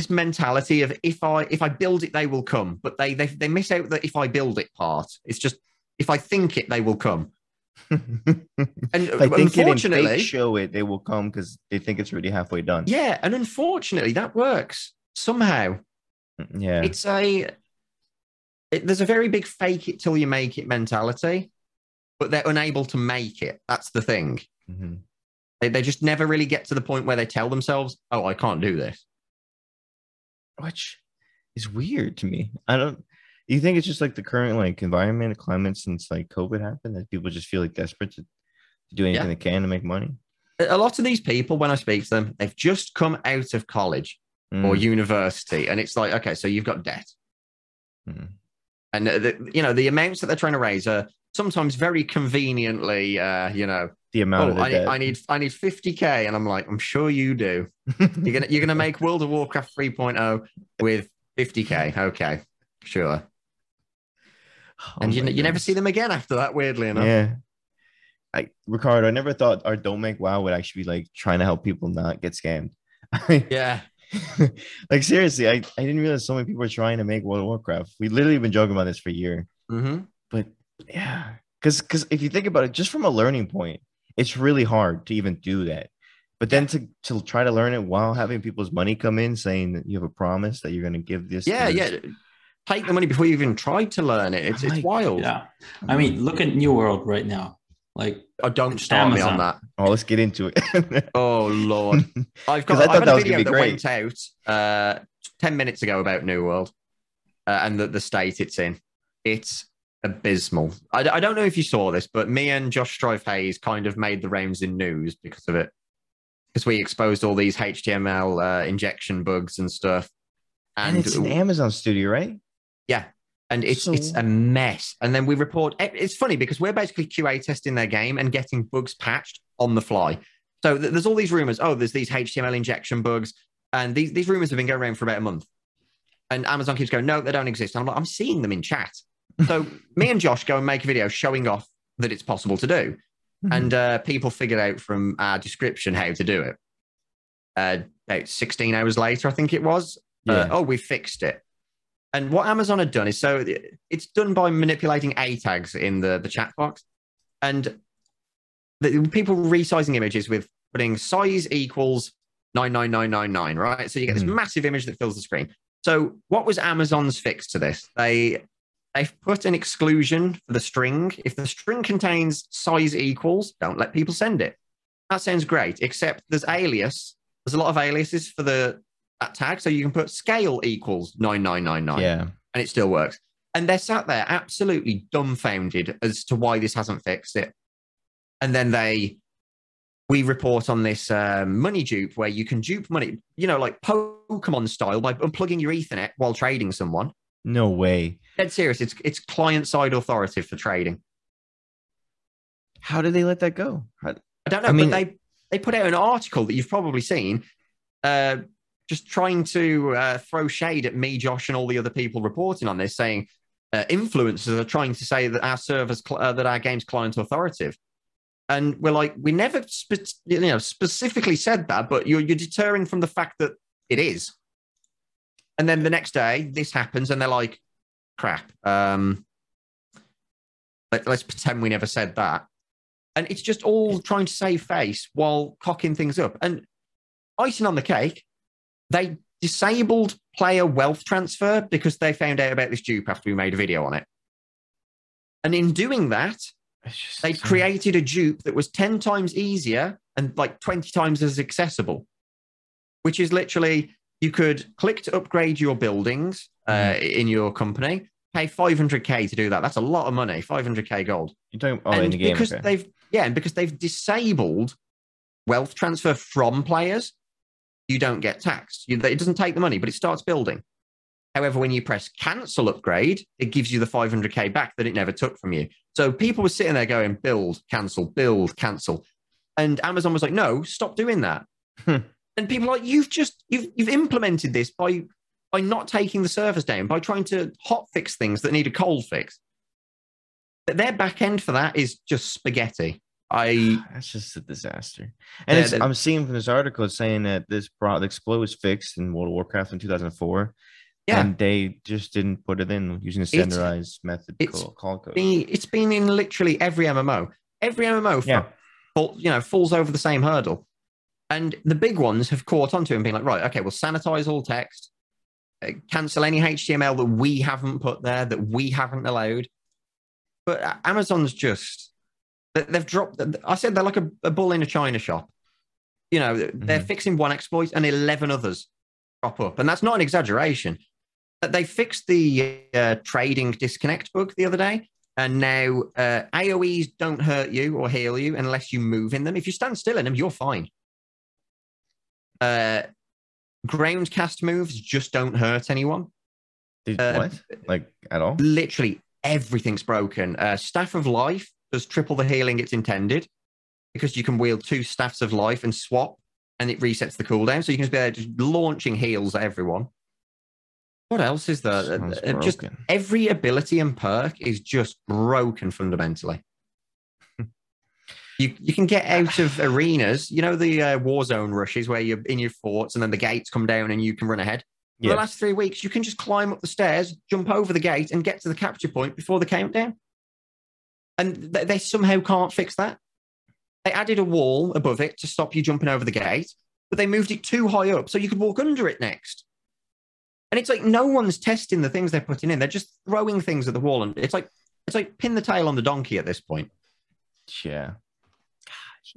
this mentality of if I if I build it, they will come. But they they they miss out the if I build it part. It's just if I think it, they will come. And I think it and show it, they will come because they think it's already halfway done. yeah, and unfortunately, that works somehow. Yeah. It's a it, there's a very big fake it till you make it mentality, but they're unable to make it. That's the thing. Mhm. They, they just never really get to the point where they tell themselves, "Oh, I can't do this." Which is weird to me. I don't. You think it's just like the current like environment, climate since like COVID happened that people just feel like desperate to, to do anything Yeah. they can to make money? A lot of these people, when I speak to them, they've just come out of college or Mm, university, and it's like, okay, so you've got debt, mm. and the, you know the amounts that they're trying to raise are sometimes very conveniently, uh, you know, the amount oh, I need. I need, I need 50k, and I'm like, I'm sure you do. You're gonna, you're gonna make World of Warcraft 3.0 with 50k. Okay, sure. Oh and you, you never see them again after that. Weirdly enough. Yeah. I Ricardo, I never thought our Don't Make Wow would actually be like trying to help people not get scammed. Yeah. like seriously, I, I didn't realize so many people are trying to make World of Warcraft. We literally been joking about this for a year. hmm But yeah, because because if you think about it, just from a learning point, it's really hard to even do that. But then to to try to learn it while having people's money come in, saying that you have a promise that you're going to give this. Yeah, this- yeah. Take the money before you even tried to learn it. It's I'm it's wild. Yeah. I mean, look at New World right now. Like, Oh, don't start me on that. Oh, let's get into it. Oh lord, i've got. I I've that a was video gonna that be went out uh, ten minutes ago about New World uh, and the, the state it's in. It's abysmal. I, I don't know if you saw this, but me and Josh Strife Hayes kind of made the rounds in news because of it. Because we exposed all these HTML uh, injection bugs and stuff. and it's an Amazon studio, right? Yeah. And it's So- it's a mess. And then we report it's funny because we're basically QA testing their game and getting bugs patched on the fly. So th- there's all these rumors. Oh, there's these HTML injection bugs. And these, these rumors have been going around for about a month. And Amazon keeps going, no, they don't exist. And I'm like, I'm seeing them in chat. So me and Josh go and make a video showing off that it's possible to do. And uh, people figured out from our description how to do it. Uh, about 16 hours later, I think it was. Uh, oh, we fixed it. And what Amazon had done is so it's done by manipulating A tags in the, the chat box. And the, people resizing images with putting size equals 99999, right? So you get this Mhm. massive image that fills the screen. So what was Amazon's fix to this? They they've put an exclusion for the string. If the string contains size equals, don't let people send it. That sounds great, except there's alias. There's a lot of aliases for the that tag, so you can put scale equals 9999 yeah. and it still works. And they're sat there absolutely dumbfounded as to why this hasn't fixed it. And then they, we report on this uh, money dupe where you can dupe money, you know, like Pokemon style by unplugging your Ethernet while trading someone. No way. Dead serious. It's it's client side authoritative for trading. How did they let that go? How- I don't know, I mean- but they they put out an article that you've probably seen, uh, just trying to uh, throw shade at me, Josh, and all the other people reporting on this, saying uh, influencers are trying to say that our servers, cl- uh, that our game's client authoritative, and we're like, we never, spe- you know, specifically said that, but you're you're deterring from the fact that it is. And then the next day, this happens, and they're like, "Crap." Um, let, let's pretend we never said that and it's just all trying to save face while cocking things up. And icing on the cake, they disabled player wealth transfer because they found out about this dupe after we made a video on it. And in doing that, they created a dupe that was 10 times easier and like 20 times as accessible, which is literally you could click to upgrade your buildings uh, mm. in your company, pay 500k to do that. That's a lot of money, 500k gold. You don't oh, in the game because okay. they've yeah, and because they've disabled wealth transfer from players, you don't get taxed. You, it doesn't take the money, but it starts building. However, when you press cancel upgrade, it gives you the 500k back that it never took from you. So people were sitting there going, build, cancel, build, cancel. And Amazon was like, no, stop doing that. And people are like, you've just you've you've implemented this by by not taking the servers down, by trying to hot fix things that need a cold fix. But their back end for that is just spaghetti. I that's just a disaster. And I'm seeing from this article saying that this product Explode was fixed in World of Warcraft in 2004. Yeah. And they just didn't put it in using a standardized it's, method it's call, call code. Been, it's been in literally every MMO. Every MMO, yeah. Fall, you know, falls over the same hurdle. And the big ones have caught onto and been like, right, okay, we'll sanitize all text, uh, cancel any HTML that we haven't put there, that we haven't allowed. But Amazon's just, they've dropped, I said they're like a, a bull in a china shop. You know, they're mm-hmm. fixing one exploit and 11 others crop up. And that's not an exaggeration. They fixed the uh, trading disconnect bug the other day. And now uh, AoEs don't hurt you or heal you unless you move in them. If you stand still in them, you're fine. Uh, ground cast moves just don't hurt anyone. Did, uh, what? Like at all? Literally everything's broken. Uh, Staff of Life does triple the healing it's intended because you can wield two staffs of life and swap, and it resets the cooldown. So you can just be there just launching heals at everyone. What else is there? Uh, just every ability and perk is just broken fundamentally. You you can get out of arenas. You know the uh, war zone rushes where you're in your forts and then the gates come down and you can run ahead. For yeah. the last three weeks, you can just climb up the stairs, jump over the gate, and get to the capture point before the countdown. And th- they somehow can't fix that. They added a wall above it to stop you jumping over the gate, but they moved it too high up so you could walk under it next. And it's like no one's testing the things they're putting in. They're just throwing things at the wall, and it's like it's like pin the tail on the donkey at this point. Yeah,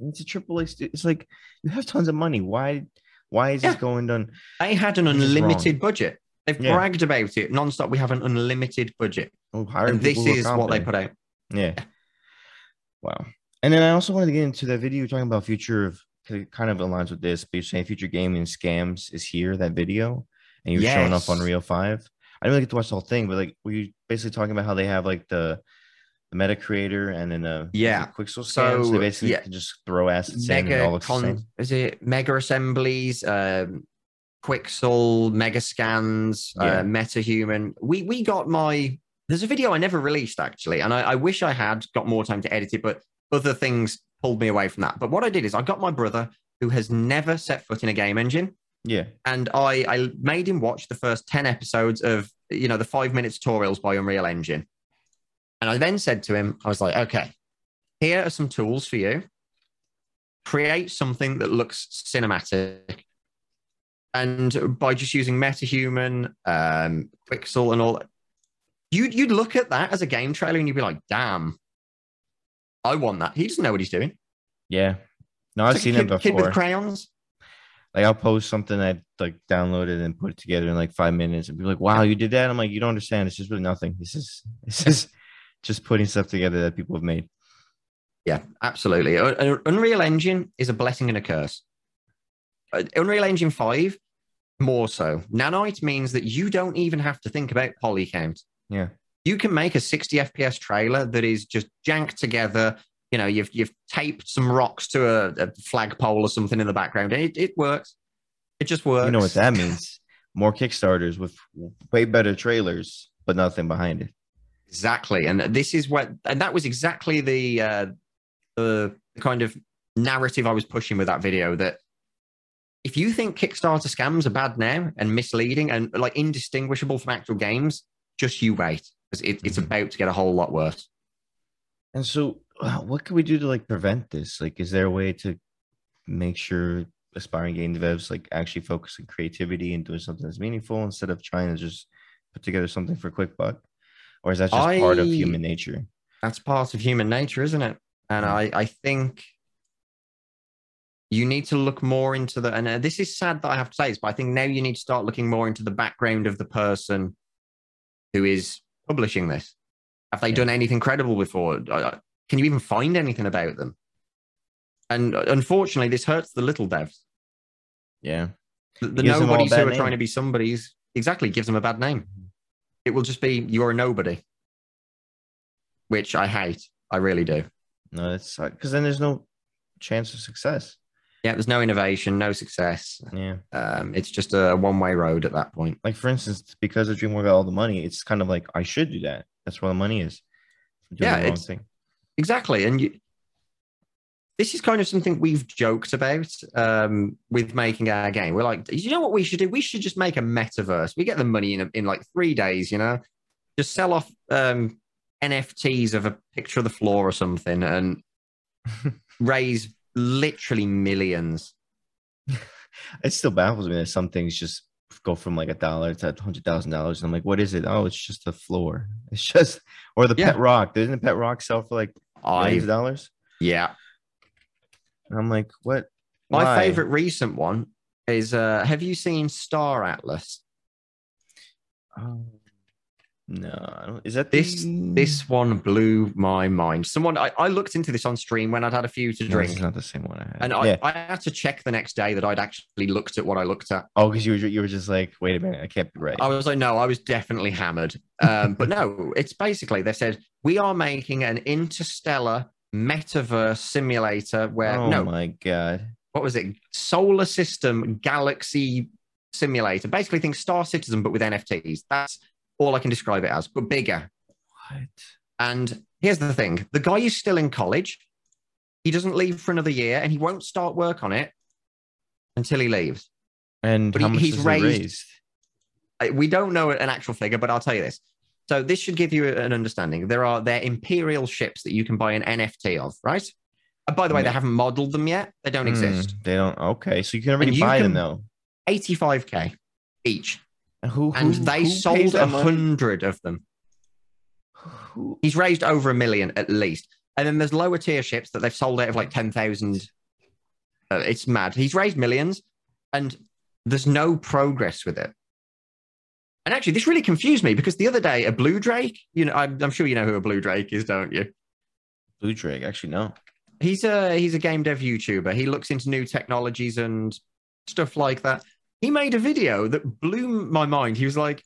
it's a triple A. It's like you have tons of money. Why? Why is yeah. this going done? They had an unlimited budget. They've yeah. bragged about it nonstop. We have an unlimited budget. Oh, and this is what they put out. Yeah. Wow. And then I also wanted to get into that video talking about future of kind of aligns with this, but you're saying future gaming scams is here, that video and you're yes. showing up on Real Five. I didn't really get to watch the whole thing, but like, were you basically talking about how they have like the the meta creator and then the yeah Quixel scans? So, they basically yeah. just throw assets mega in and all con- Is it mega assemblies? Um, Quixel, Megascans, uh, yeah. uh, MetaHuman. We we got my. There's a video I never released actually, and I, I, wish I had got more time to edit it, but other things pulled me away from that. But what I did is I got my brother who has never set foot in a game engine. Yeah. And I, I made him watch the first 10 episodes of, you know, the five minute tutorials by Unreal Engine. And I then said to him, I was like, okay, here are some tools for you. Create something that looks cinematic. And by just using MetaHuman, um, Quixel, and all, you'd, you'd look at that as a game trailer and you'd be like, damn, I want that. He doesn't know what he's doing. Yeah. No, I've like seen kid, it before. Kid with crayons. Like I'll post something I like downloaded and put it together in like five minutes and be like, wow, you did that. I'm like, you don't understand. It's just really nothing. This is this is just putting stuff together that people have made. Yeah, absolutely. Unreal Engine is a blessing and a curse. Uh, Unreal Engine 5, more so. Nanite means that you don't even have to think about poly count. Yeah. You can make a 60 FPS trailer that is just janked together you know you've you've taped some rocks to a, a flagpole or something in the background and it, it works it just works you know what that means more kickstarters with way better trailers but nothing behind it exactly and this is what and that was exactly the uh the kind of narrative i was pushing with that video that if you think kickstarter scams are bad now and misleading and like indistinguishable from actual games just you wait because it, it's mm-hmm. about to get a whole lot worse and so what can we do to like prevent this? Like, is there a way to make sure aspiring game devs like actually focus on creativity and doing something that's meaningful instead of trying to just put together something for quick buck? Or is that just I, part of human nature? That's part of human nature, isn't it? And I, I think you need to look more into the and uh, this is sad that i have to say this but i think now you need to start looking more into the background of the person who is publishing this have they yeah. done anything credible before uh, uh, can you even find anything about them and unfortunately this hurts the little devs yeah the, the nobodies who are name. trying to be somebody's exactly gives them a bad name it will just be you're a nobody which i hate i really do no it's because then there's no chance of success yeah, there's no innovation, no success. Yeah. Um, it's just a one way road at that point. Like, for instance, because of Dreamworld got all the money, it's kind of like, I should do that. That's where the money is. Yeah, it's, exactly. And you, this is kind of something we've joked about um, with making our game. We're like, you know what we should do? We should just make a metaverse. We get the money in, a, in like three days, you know, just sell off um, NFTs of a picture of the floor or something and raise literally millions. it still baffles me that some things just go from like a dollar to a hundred thousand dollars. And I'm like, what is it? Oh, it's just the floor. It's just or the yeah. pet rock. Doesn't the pet rock sell for like millions of dollars? Yeah. And I'm like, what? My Why? favorite recent one is uh have you seen Star Atlas? Oh, no, is that this? The... This one blew my mind. Someone I, I looked into this on stream when I'd had a few to drink. It's not the same one I had, and I, yeah. I had to check the next day that I'd actually looked at what I looked at. Oh, because you were you were just like, wait a minute, I can't be right. I was like, no, I was definitely hammered. Um, but no, it's basically they said we are making an interstellar metaverse simulator where oh no, my god, what was it? Solar system galaxy simulator. Basically, think Star Citizen but with NFTs. That's all I can describe it as, but bigger. What? And here's the thing the guy is still in college. He doesn't leave for another year and he won't start work on it until he leaves. And but how he, much he's raised, raised? We don't know an actual figure, but I'll tell you this. So this should give you an understanding. There are their imperial ships that you can buy an NFT of, right? Uh, by the way, they haven't modeled them yet. They don't mm, exist. They don't. Okay, so you can already buy them though. 85k each. And who, who and they who sold a hundred of them. He's raised over a million at least. And then there's lower tier ships that they've sold out of like 10,000. Uh, it's mad. He's raised millions and there's no progress with it. And actually, this really confused me because the other day, a Bluedrake, you know, I'm, I'm sure you know who a Bluedrake is, don't you? Bluedrake, actually, no. He's a he's a game dev YouTuber. He looks into new technologies and stuff like that. He made a video that blew my mind. He was like,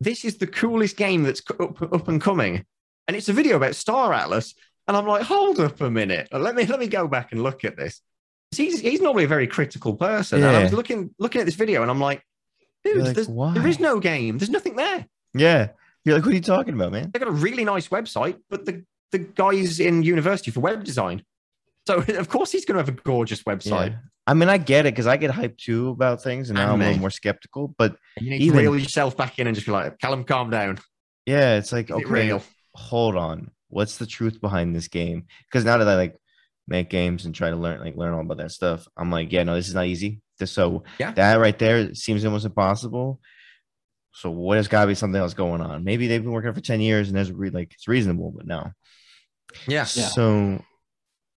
"This is the coolest game that's up, up and coming," and it's a video about Star Atlas. And I'm like, "Hold up a minute. Let me let me go back and look at this." He's he's normally a very critical person. Yeah. And I was looking looking at this video, and I'm like, "Dude, like, there is no game. There's nothing there." Yeah, you're like, "What are you talking about, man?" They've got a really nice website, but the the guy's in university for web design. So of course he's going to have a gorgeous website. Yeah. I mean, I get it because I get hyped too about things, and now I'm a little more skeptical. But you need even, to reel yourself back in and just be like, "Callum, calm down." Yeah, it's like, Is okay, it hold on. What's the truth behind this game? Because now that I like make games and try to learn, like learn all about that stuff, I'm like, yeah, no, this is not easy. So yeah. that right there seems almost impossible. So what has got to be something else going on? Maybe they've been working for ten years and there's re- like it's reasonable, but no. Yeah. So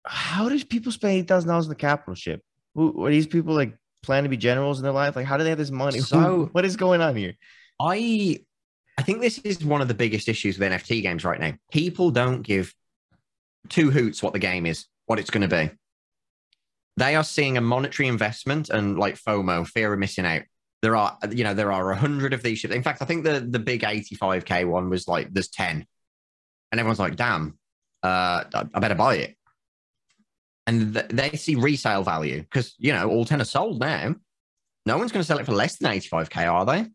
how does people spend eight thousand dollars in the capital ship? Who are these people like plan to be generals in their life? Like, how do they have this money? So, Who, what is going on here? I I think this is one of the biggest issues with NFT games right now. People don't give two hoots what the game is, what it's going to be. They are seeing a monetary investment and like FOMO, fear of missing out. There are, you know, there are a hundred of these ships. In fact, I think the the big 85k one was like there's 10, and everyone's like, damn, uh, I better buy it. And th- they see resale value because you know all 10 are sold now. No one's going to sell it for less than 85k are they?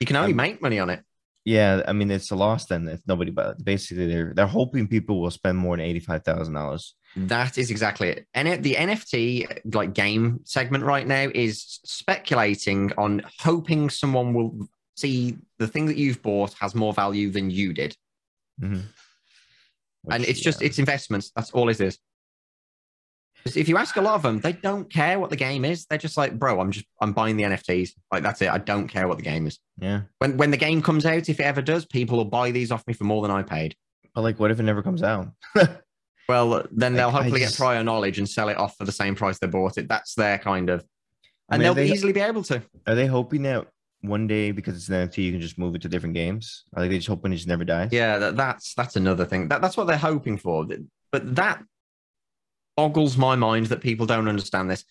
You can only um, make money on it. yeah i mean it's a loss then. If nobody but basically they're they're hoping people will spend more than $85000 that is exactly it and the nft like game segment right now is speculating on hoping someone will see the thing that you've bought has more value than you did mm-hmm. Which, and it's just yeah. it's investments that's all it is If you ask a lot of them, they don't care what the game is. They're just like, bro, I'm just I'm buying the NFTs. Like that's it. I don't care what the game is. Yeah. When when the game comes out, if it ever does, people will buy these off me for more than I paid. But like, what if it never comes out? well, then they'll Like, hopefully just- get prior knowledge and sell it off for the same price they bought it. That's their kind of, I and mean, they'll they- easily be able to. Are they hoping that one day because it's an NFT, you can just move it to different games? Are they just hoping it just never dies? Yeah, that, that's that's another thing. That, that's what they're hoping for. But that boggles my mind that people don't understand this.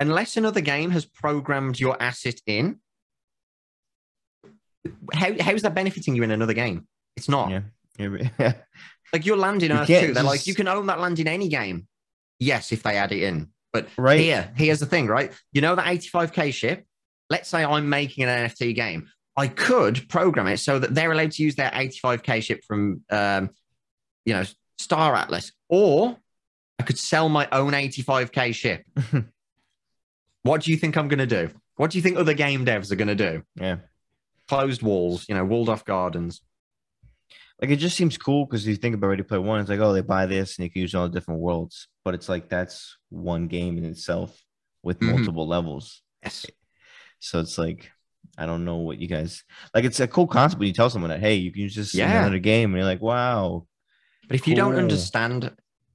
Unless another game has programmed your asset in, how how's that benefiting you in another game? It's not. Yeah. Yeah. Like your land in You Earth can't 2, they're like, you can own that land in any game. Yes, if they add it in. But Right. here, here's the thing, right? You know that 85k ship? Let's say I'm making an NFT game. I could program it so that they're allowed to use their 85k ship from um, you know, Star Atlas. Or I could sell my own 85k ship. what do you think I'm gonna do? What do you think other game devs are gonna do? yeah. Closed walls, you know, walled off gardens. Like it just seems cool because you think about Ready Player One, it's like, oh, they buy this and you can use all the different worlds. But it's like that's one game in itself with Mhm. multiple levels. Yes. So it's like, I don't know what you guys like. It's a cool concept when you tell someone that, hey, you can use this in Yeah. another game, and you're like, wow, But if you don't understand,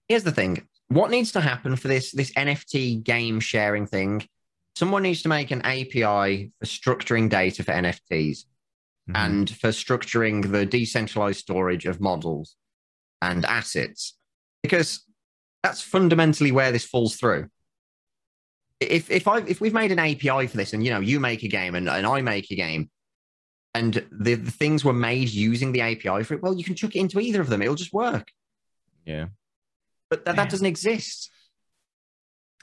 here's the thing: what needs to happen for this this NFT game sharing thing? Someone needs to make an API for structuring data for NFTs Mhm. and for structuring the decentralized storage of models and assets, because that's fundamentally where this falls through. If if I if we've made an API for this, and you know you make a game and, and I make a game, and the, the things were made using the API for it, well, you can chuck it into either of them; it'll just work. yeah, But that, that doesn't exist.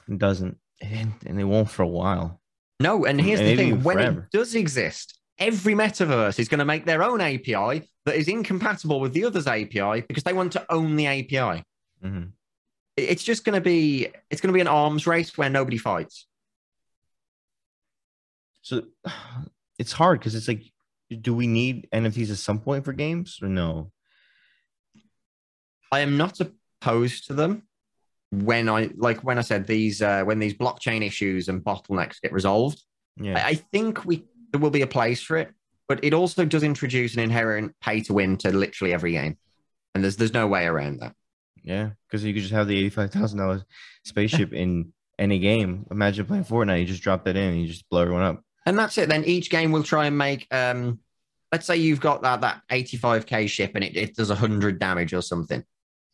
it doesn't, and, and it won't for a while. No, and here's And the thing: when forever. it does exist, every metaverse is going to make their own API that is incompatible with the other's API because they want to own the API. Mhm. It's just going to be it's going to be an arms race where nobody fights. So it's hard because it's like, do we need NFTs at some point for games or no? I am not opposed to them when I like when I said these uh, when these blockchain issues and bottlenecks get resolved. Yeah, I, I think we there will be a place for it, but it also does introduce an inherent pay to win to literally every game, and there's there's no way around that. yeah, because you could just have the eighty-five thousand dollars spaceship in any game. Imagine playing Fortnite, you just drop that in and you just blow everyone up. And that's it. Then each game will try and make. Um, let's say you've got that that 85k ship and it, it does 100 damage or something.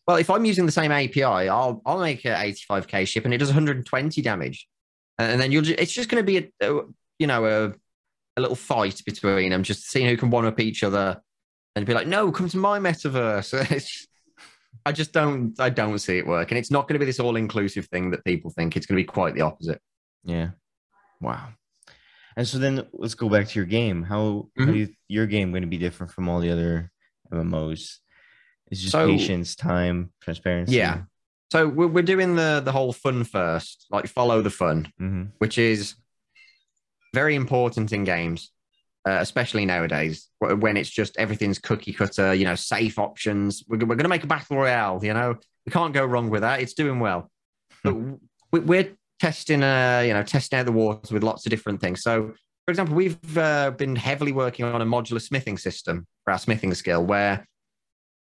Well, if I'm using the same API, I'll I'll make a 85k ship and it does 120 damage, and then you'll. Ju- it's just going to be a, a you know a a little fight between them, just seeing who can one up each other, and be like, no, come to my metaverse. I just don't I don't see it work. And It's not going to be this all inclusive thing that people think. It's going to be quite the opposite. Yeah. Wow. And so then let's go back to your game. How, Mhm. you, your game going to be different from all the other MMOs? It's just So- patience, time, transparency. Yeah. So we're, we're doing the the whole fun first, like follow the fun, hmm which is very important in games, uh, especially nowadays when it's just everything's cookie cutter, you know, safe options. We're, we're going to make a battle royale, you know, we can't go wrong with that. It's doing well. But we, we're testing, uh, you know, testing out the waters with lots of different things. So, for example, we've uh, been heavily working on a modular smithing system for our smithing skill where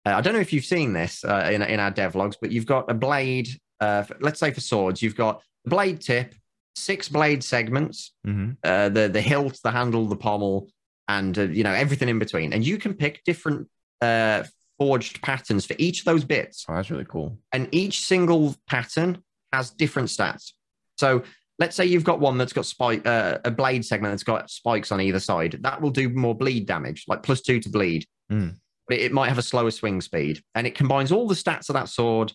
uh, I don't know if you've seen this uh, in, in our devlogs, but you've got a blade. Uh, for- let's say for swords, you've got the blade tip, six blade segments, hmm uh, the the hilt, the handle, the pommel, and uh, you know everything in between. And you can pick different uh, forged patterns for each of those bits, Oh, that's really cool. and each single pattern has different stats. So let's say you've got one that's got spike, uh, a blade segment that's got spikes on either side. That will do more bleed damage, like plus two to bleed. Mm. But it might have a slower swing speed, and it combines all the stats of that sword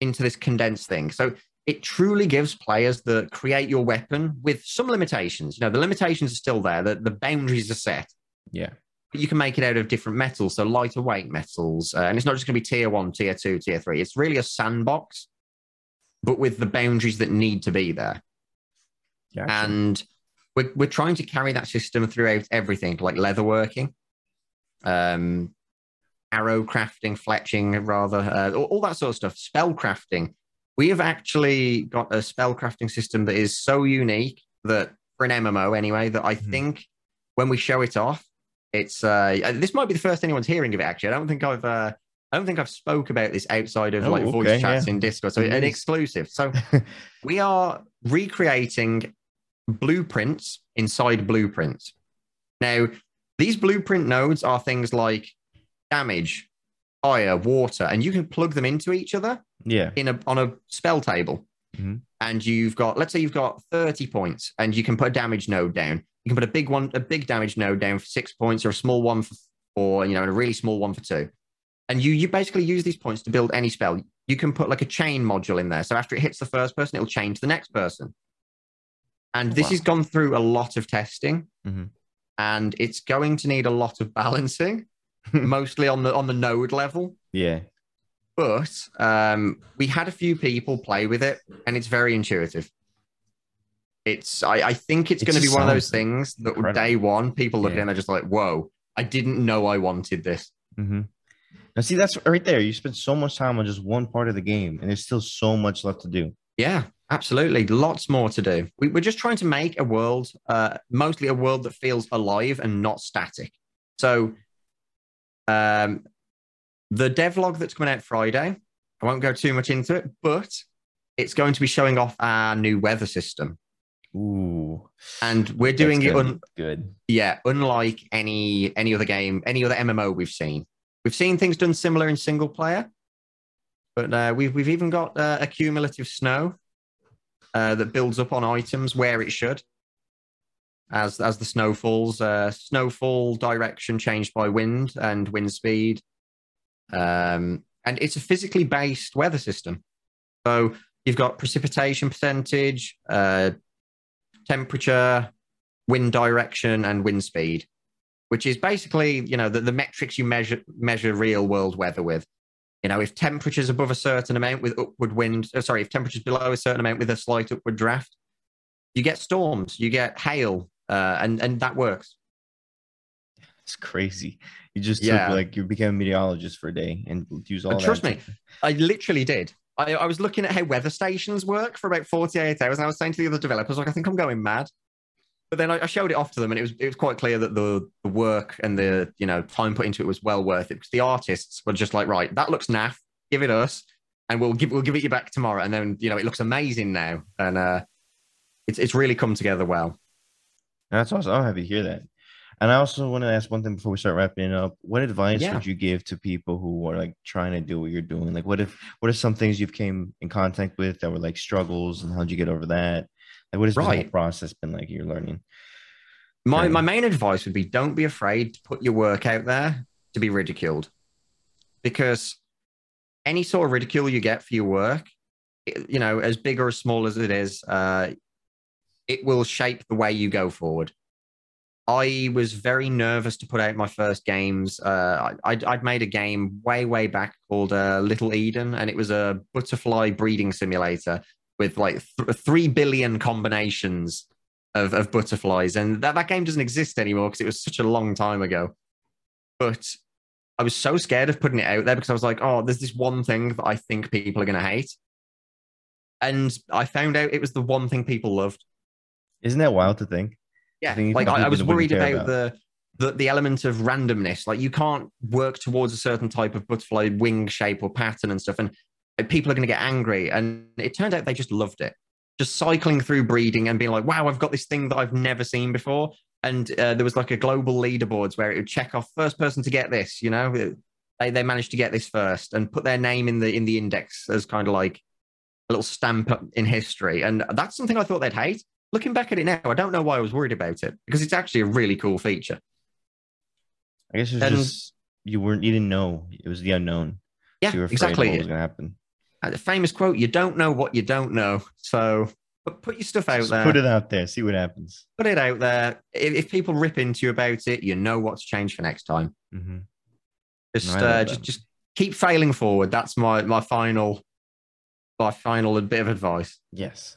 into this condensed thing. So it truly gives players the create your weapon with some limitations. You know, the limitations are still there. The, the boundaries are set. Yeah. But you can make it out of different metals, so lighter weight metals, uh, and it's not just going to be tier one, tier two, tier three. It's really a sandbox, but with the boundaries that need to be there. Gotcha. And we're, we're trying to carry that system throughout everything, like leatherworking, um, arrow crafting, fletching, rather, uh, all, all that sort of stuff, spell crafting. We have actually got a spell crafting system that is so unique that for an MMO anyway, that I mm-hmm. think when we show it off, it's uh, this might be the first anyone's hearing of it. Actually, I don't think I've uh, I don't think I've spoke about this outside of oh, like voice chats yeah. in Discord. So an exclusive. So we are recreating blueprints inside blueprints. Now, these blueprint nodes are things like damage, fire, water, and you can plug them into each other. Yeah. In a on a spell table. Mm-hmm. And you've got, let's say you've got 30 points and you can put a damage node down. You can put a big one, a big damage node down for six points or a small one for four, you know, and a really small one for two. And you you basically use these points to build any spell. You can put like a chain module in there. So after it hits the first person, it'll chain to the next person. And this wow. has gone through a lot of testing. Mm-hmm. And it's going to need a lot of balancing, mostly on the on the node level. Yeah. But um, we had a few people play with it, and it's very intuitive. It's I, I think it's going to be one of those things that incredible. day one people look yeah. at and they're just like, "Whoa, I didn't know I wanted this." Mm-hmm. Now, see, that's right there. You spend so much time on just one part of the game, and there's still so much left to do. Yeah, absolutely. Lots more to do. We, are just trying to make a world, uh, mostly a world that feels alive and not static. So, um, the devlog that's coming out Friday, I won't go too much into it, but it's going to be showing off our new weather system. Ooh. And we're doing it un- good. Yeah, unlike any any other game, any other MMO we've seen. We've seen things done similar in single player, but uh, we've we've even got uh, a cumulative snow uh, that builds up on items where it should. As as the snow falls, uh, snowfall direction changed by wind and wind speed, um, and it's a physically based weather system. So you've got precipitation percentage, uh, temperature, wind direction, and wind speed which is basically you know the, the metrics you measure measure real world weather with you know if temperatures above a certain amount with upward wind oh, sorry if temperatures below a certain amount with a slight upward draft you get storms you get hail uh, and and that works it's crazy you just yeah. took like you became a meteorologist for a day and use all and trust me i literally did I, I was looking at how weather stations work for about 48 hours and i was saying to the other developers like i think i'm going mad but then I, showed it off to them, and it was it was quite clear that the the work and the you know time put into it was well worth it because the artists were just like, right, that looks naff, give it us, and we'll give we'll give it you back tomorrow. And then you know it looks amazing now, and uh, it's it's really come together well. That's awesome. I'm happy to hear that. And I also want to ask one thing before we start wrapping it up. What advice yeah. would you give to people who are like trying to do what you're doing? Like, what if what are some things you've came in contact with that were like struggles, and how'd you get over that? Like, what has right. the whole process been like? You're learning. My my main advice would be don't be afraid to put your work out there to be ridiculed, because any sort of ridicule you get for your work, you know, as big or as small as it is, uh, it will shape the way you go forward. I was very nervous to put out my first games. Uh, I'd, I'd, made a game way, way back called uh, Little Eden, and it was a butterfly breeding simulator with like th- three billion combinations of, of butterflies, and that, that game doesn't exist anymore because it was such a long time ago. But I was so scared of putting it out there because I was like, oh, there's this one thing that I think people are going to hate. And I found out it was the one thing people loved. Isn't that wild to think? Yeah, like I, I, was worried about, about, the, the the element of randomness. Like you can't work towards a certain type of butterfly wing shape or pattern and stuff. And people are going to get angry. And it turned out they just loved it. Just cycling through breeding and being like, wow, I've got this thing that I've never seen before. And uh, there was like a global leaderboards where it would check off first person to get this, you know, they, they managed to get this first and put their name in the in the index as kind of like a little stamp in history. And that's something I thought they'd hate. Looking back at it now, I don't know why I was worried about it because it's actually a really cool feature. I guess it's just you weren't you didn't know it was the unknown. Yeah, so exactly. What was going to happen? the famous quote, you don't know what you don't know. So put, put your stuff out Just there. Put it out there. See what happens. Put it out there. If, if people rip into you about it, you know what to change for next time. Mm-hmm. Just, no, uh, just, just keep failing forward. That's my, my final, my final bit of advice. Yes.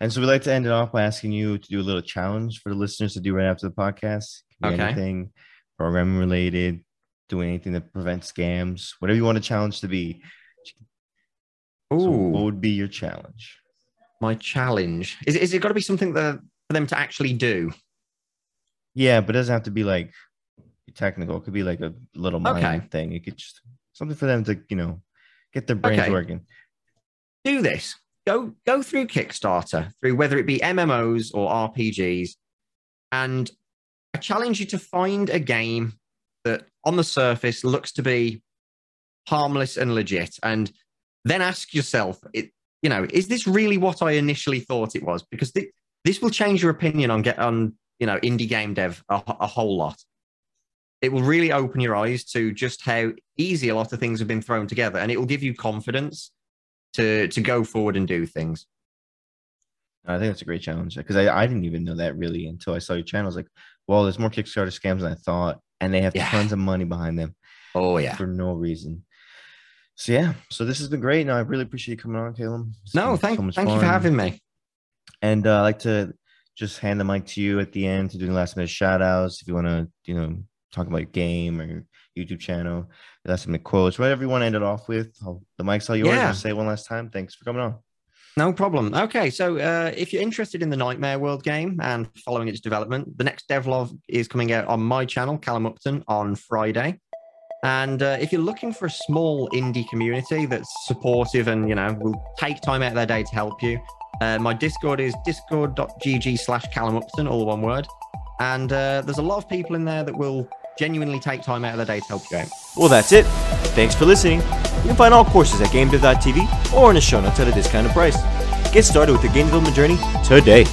And so we'd like to end it off by asking you to do a little challenge for the listeners to do right after the podcast. Okay. Anything programming related, doing anything that prevents scams, whatever you want a challenge to be Ooh. So what would be your challenge? My challenge is is it got to be something that for them to actually do? Yeah, but it doesn't have to be like technical. It could be like a little mind okay. thing. It could just something for them to you know get their brains okay. working. Do this. Go go through Kickstarter through whether it be MMOs or RPGs, and I challenge you to find a game that on the surface looks to be harmless and legit and then ask yourself it you know is this really what i initially thought it was? Because th- this will change your opinion on get on you know indie game dev a, a whole lot. It will really open your eyes to just how easy a lot of things have been thrown together and it will give you confidence to to go forward and do things i think that's a great challenge because I, I didn't even know that really until i saw your channel I was like well there's more kickstarter scams than i thought and they have yeah. tons of money behind them oh yeah for no reason so yeah, so this has been great. No, I really appreciate you coming on, Caleb. It's no, thank, so thank fun. you for having me. And uh, I like to just hand the mic to you at the end to do the last minute shout outs. If you want to, you know, talk about your game or your YouTube channel, last minute quotes, whatever you want to end it off with. The mic's all yours. Yeah. I'll say one last time. Thanks for coming on. No problem. Okay, so uh, if you're interested in the Nightmare World game and following its development, the next devlog is coming out on my channel, Callum Upton, on Friday. And uh, if you're looking for a small indie community that's supportive and, you know, will take time out of their day to help you, uh, my Discord is discord.gg slash Callum Upton, all one word. And uh, there's a lot of people in there that will genuinely take time out of the day to help you out. Well, that's it. Thanks for listening. You can find all courses at GameDev.tv or in the show notes at a discounted price. Get started with your game development journey today.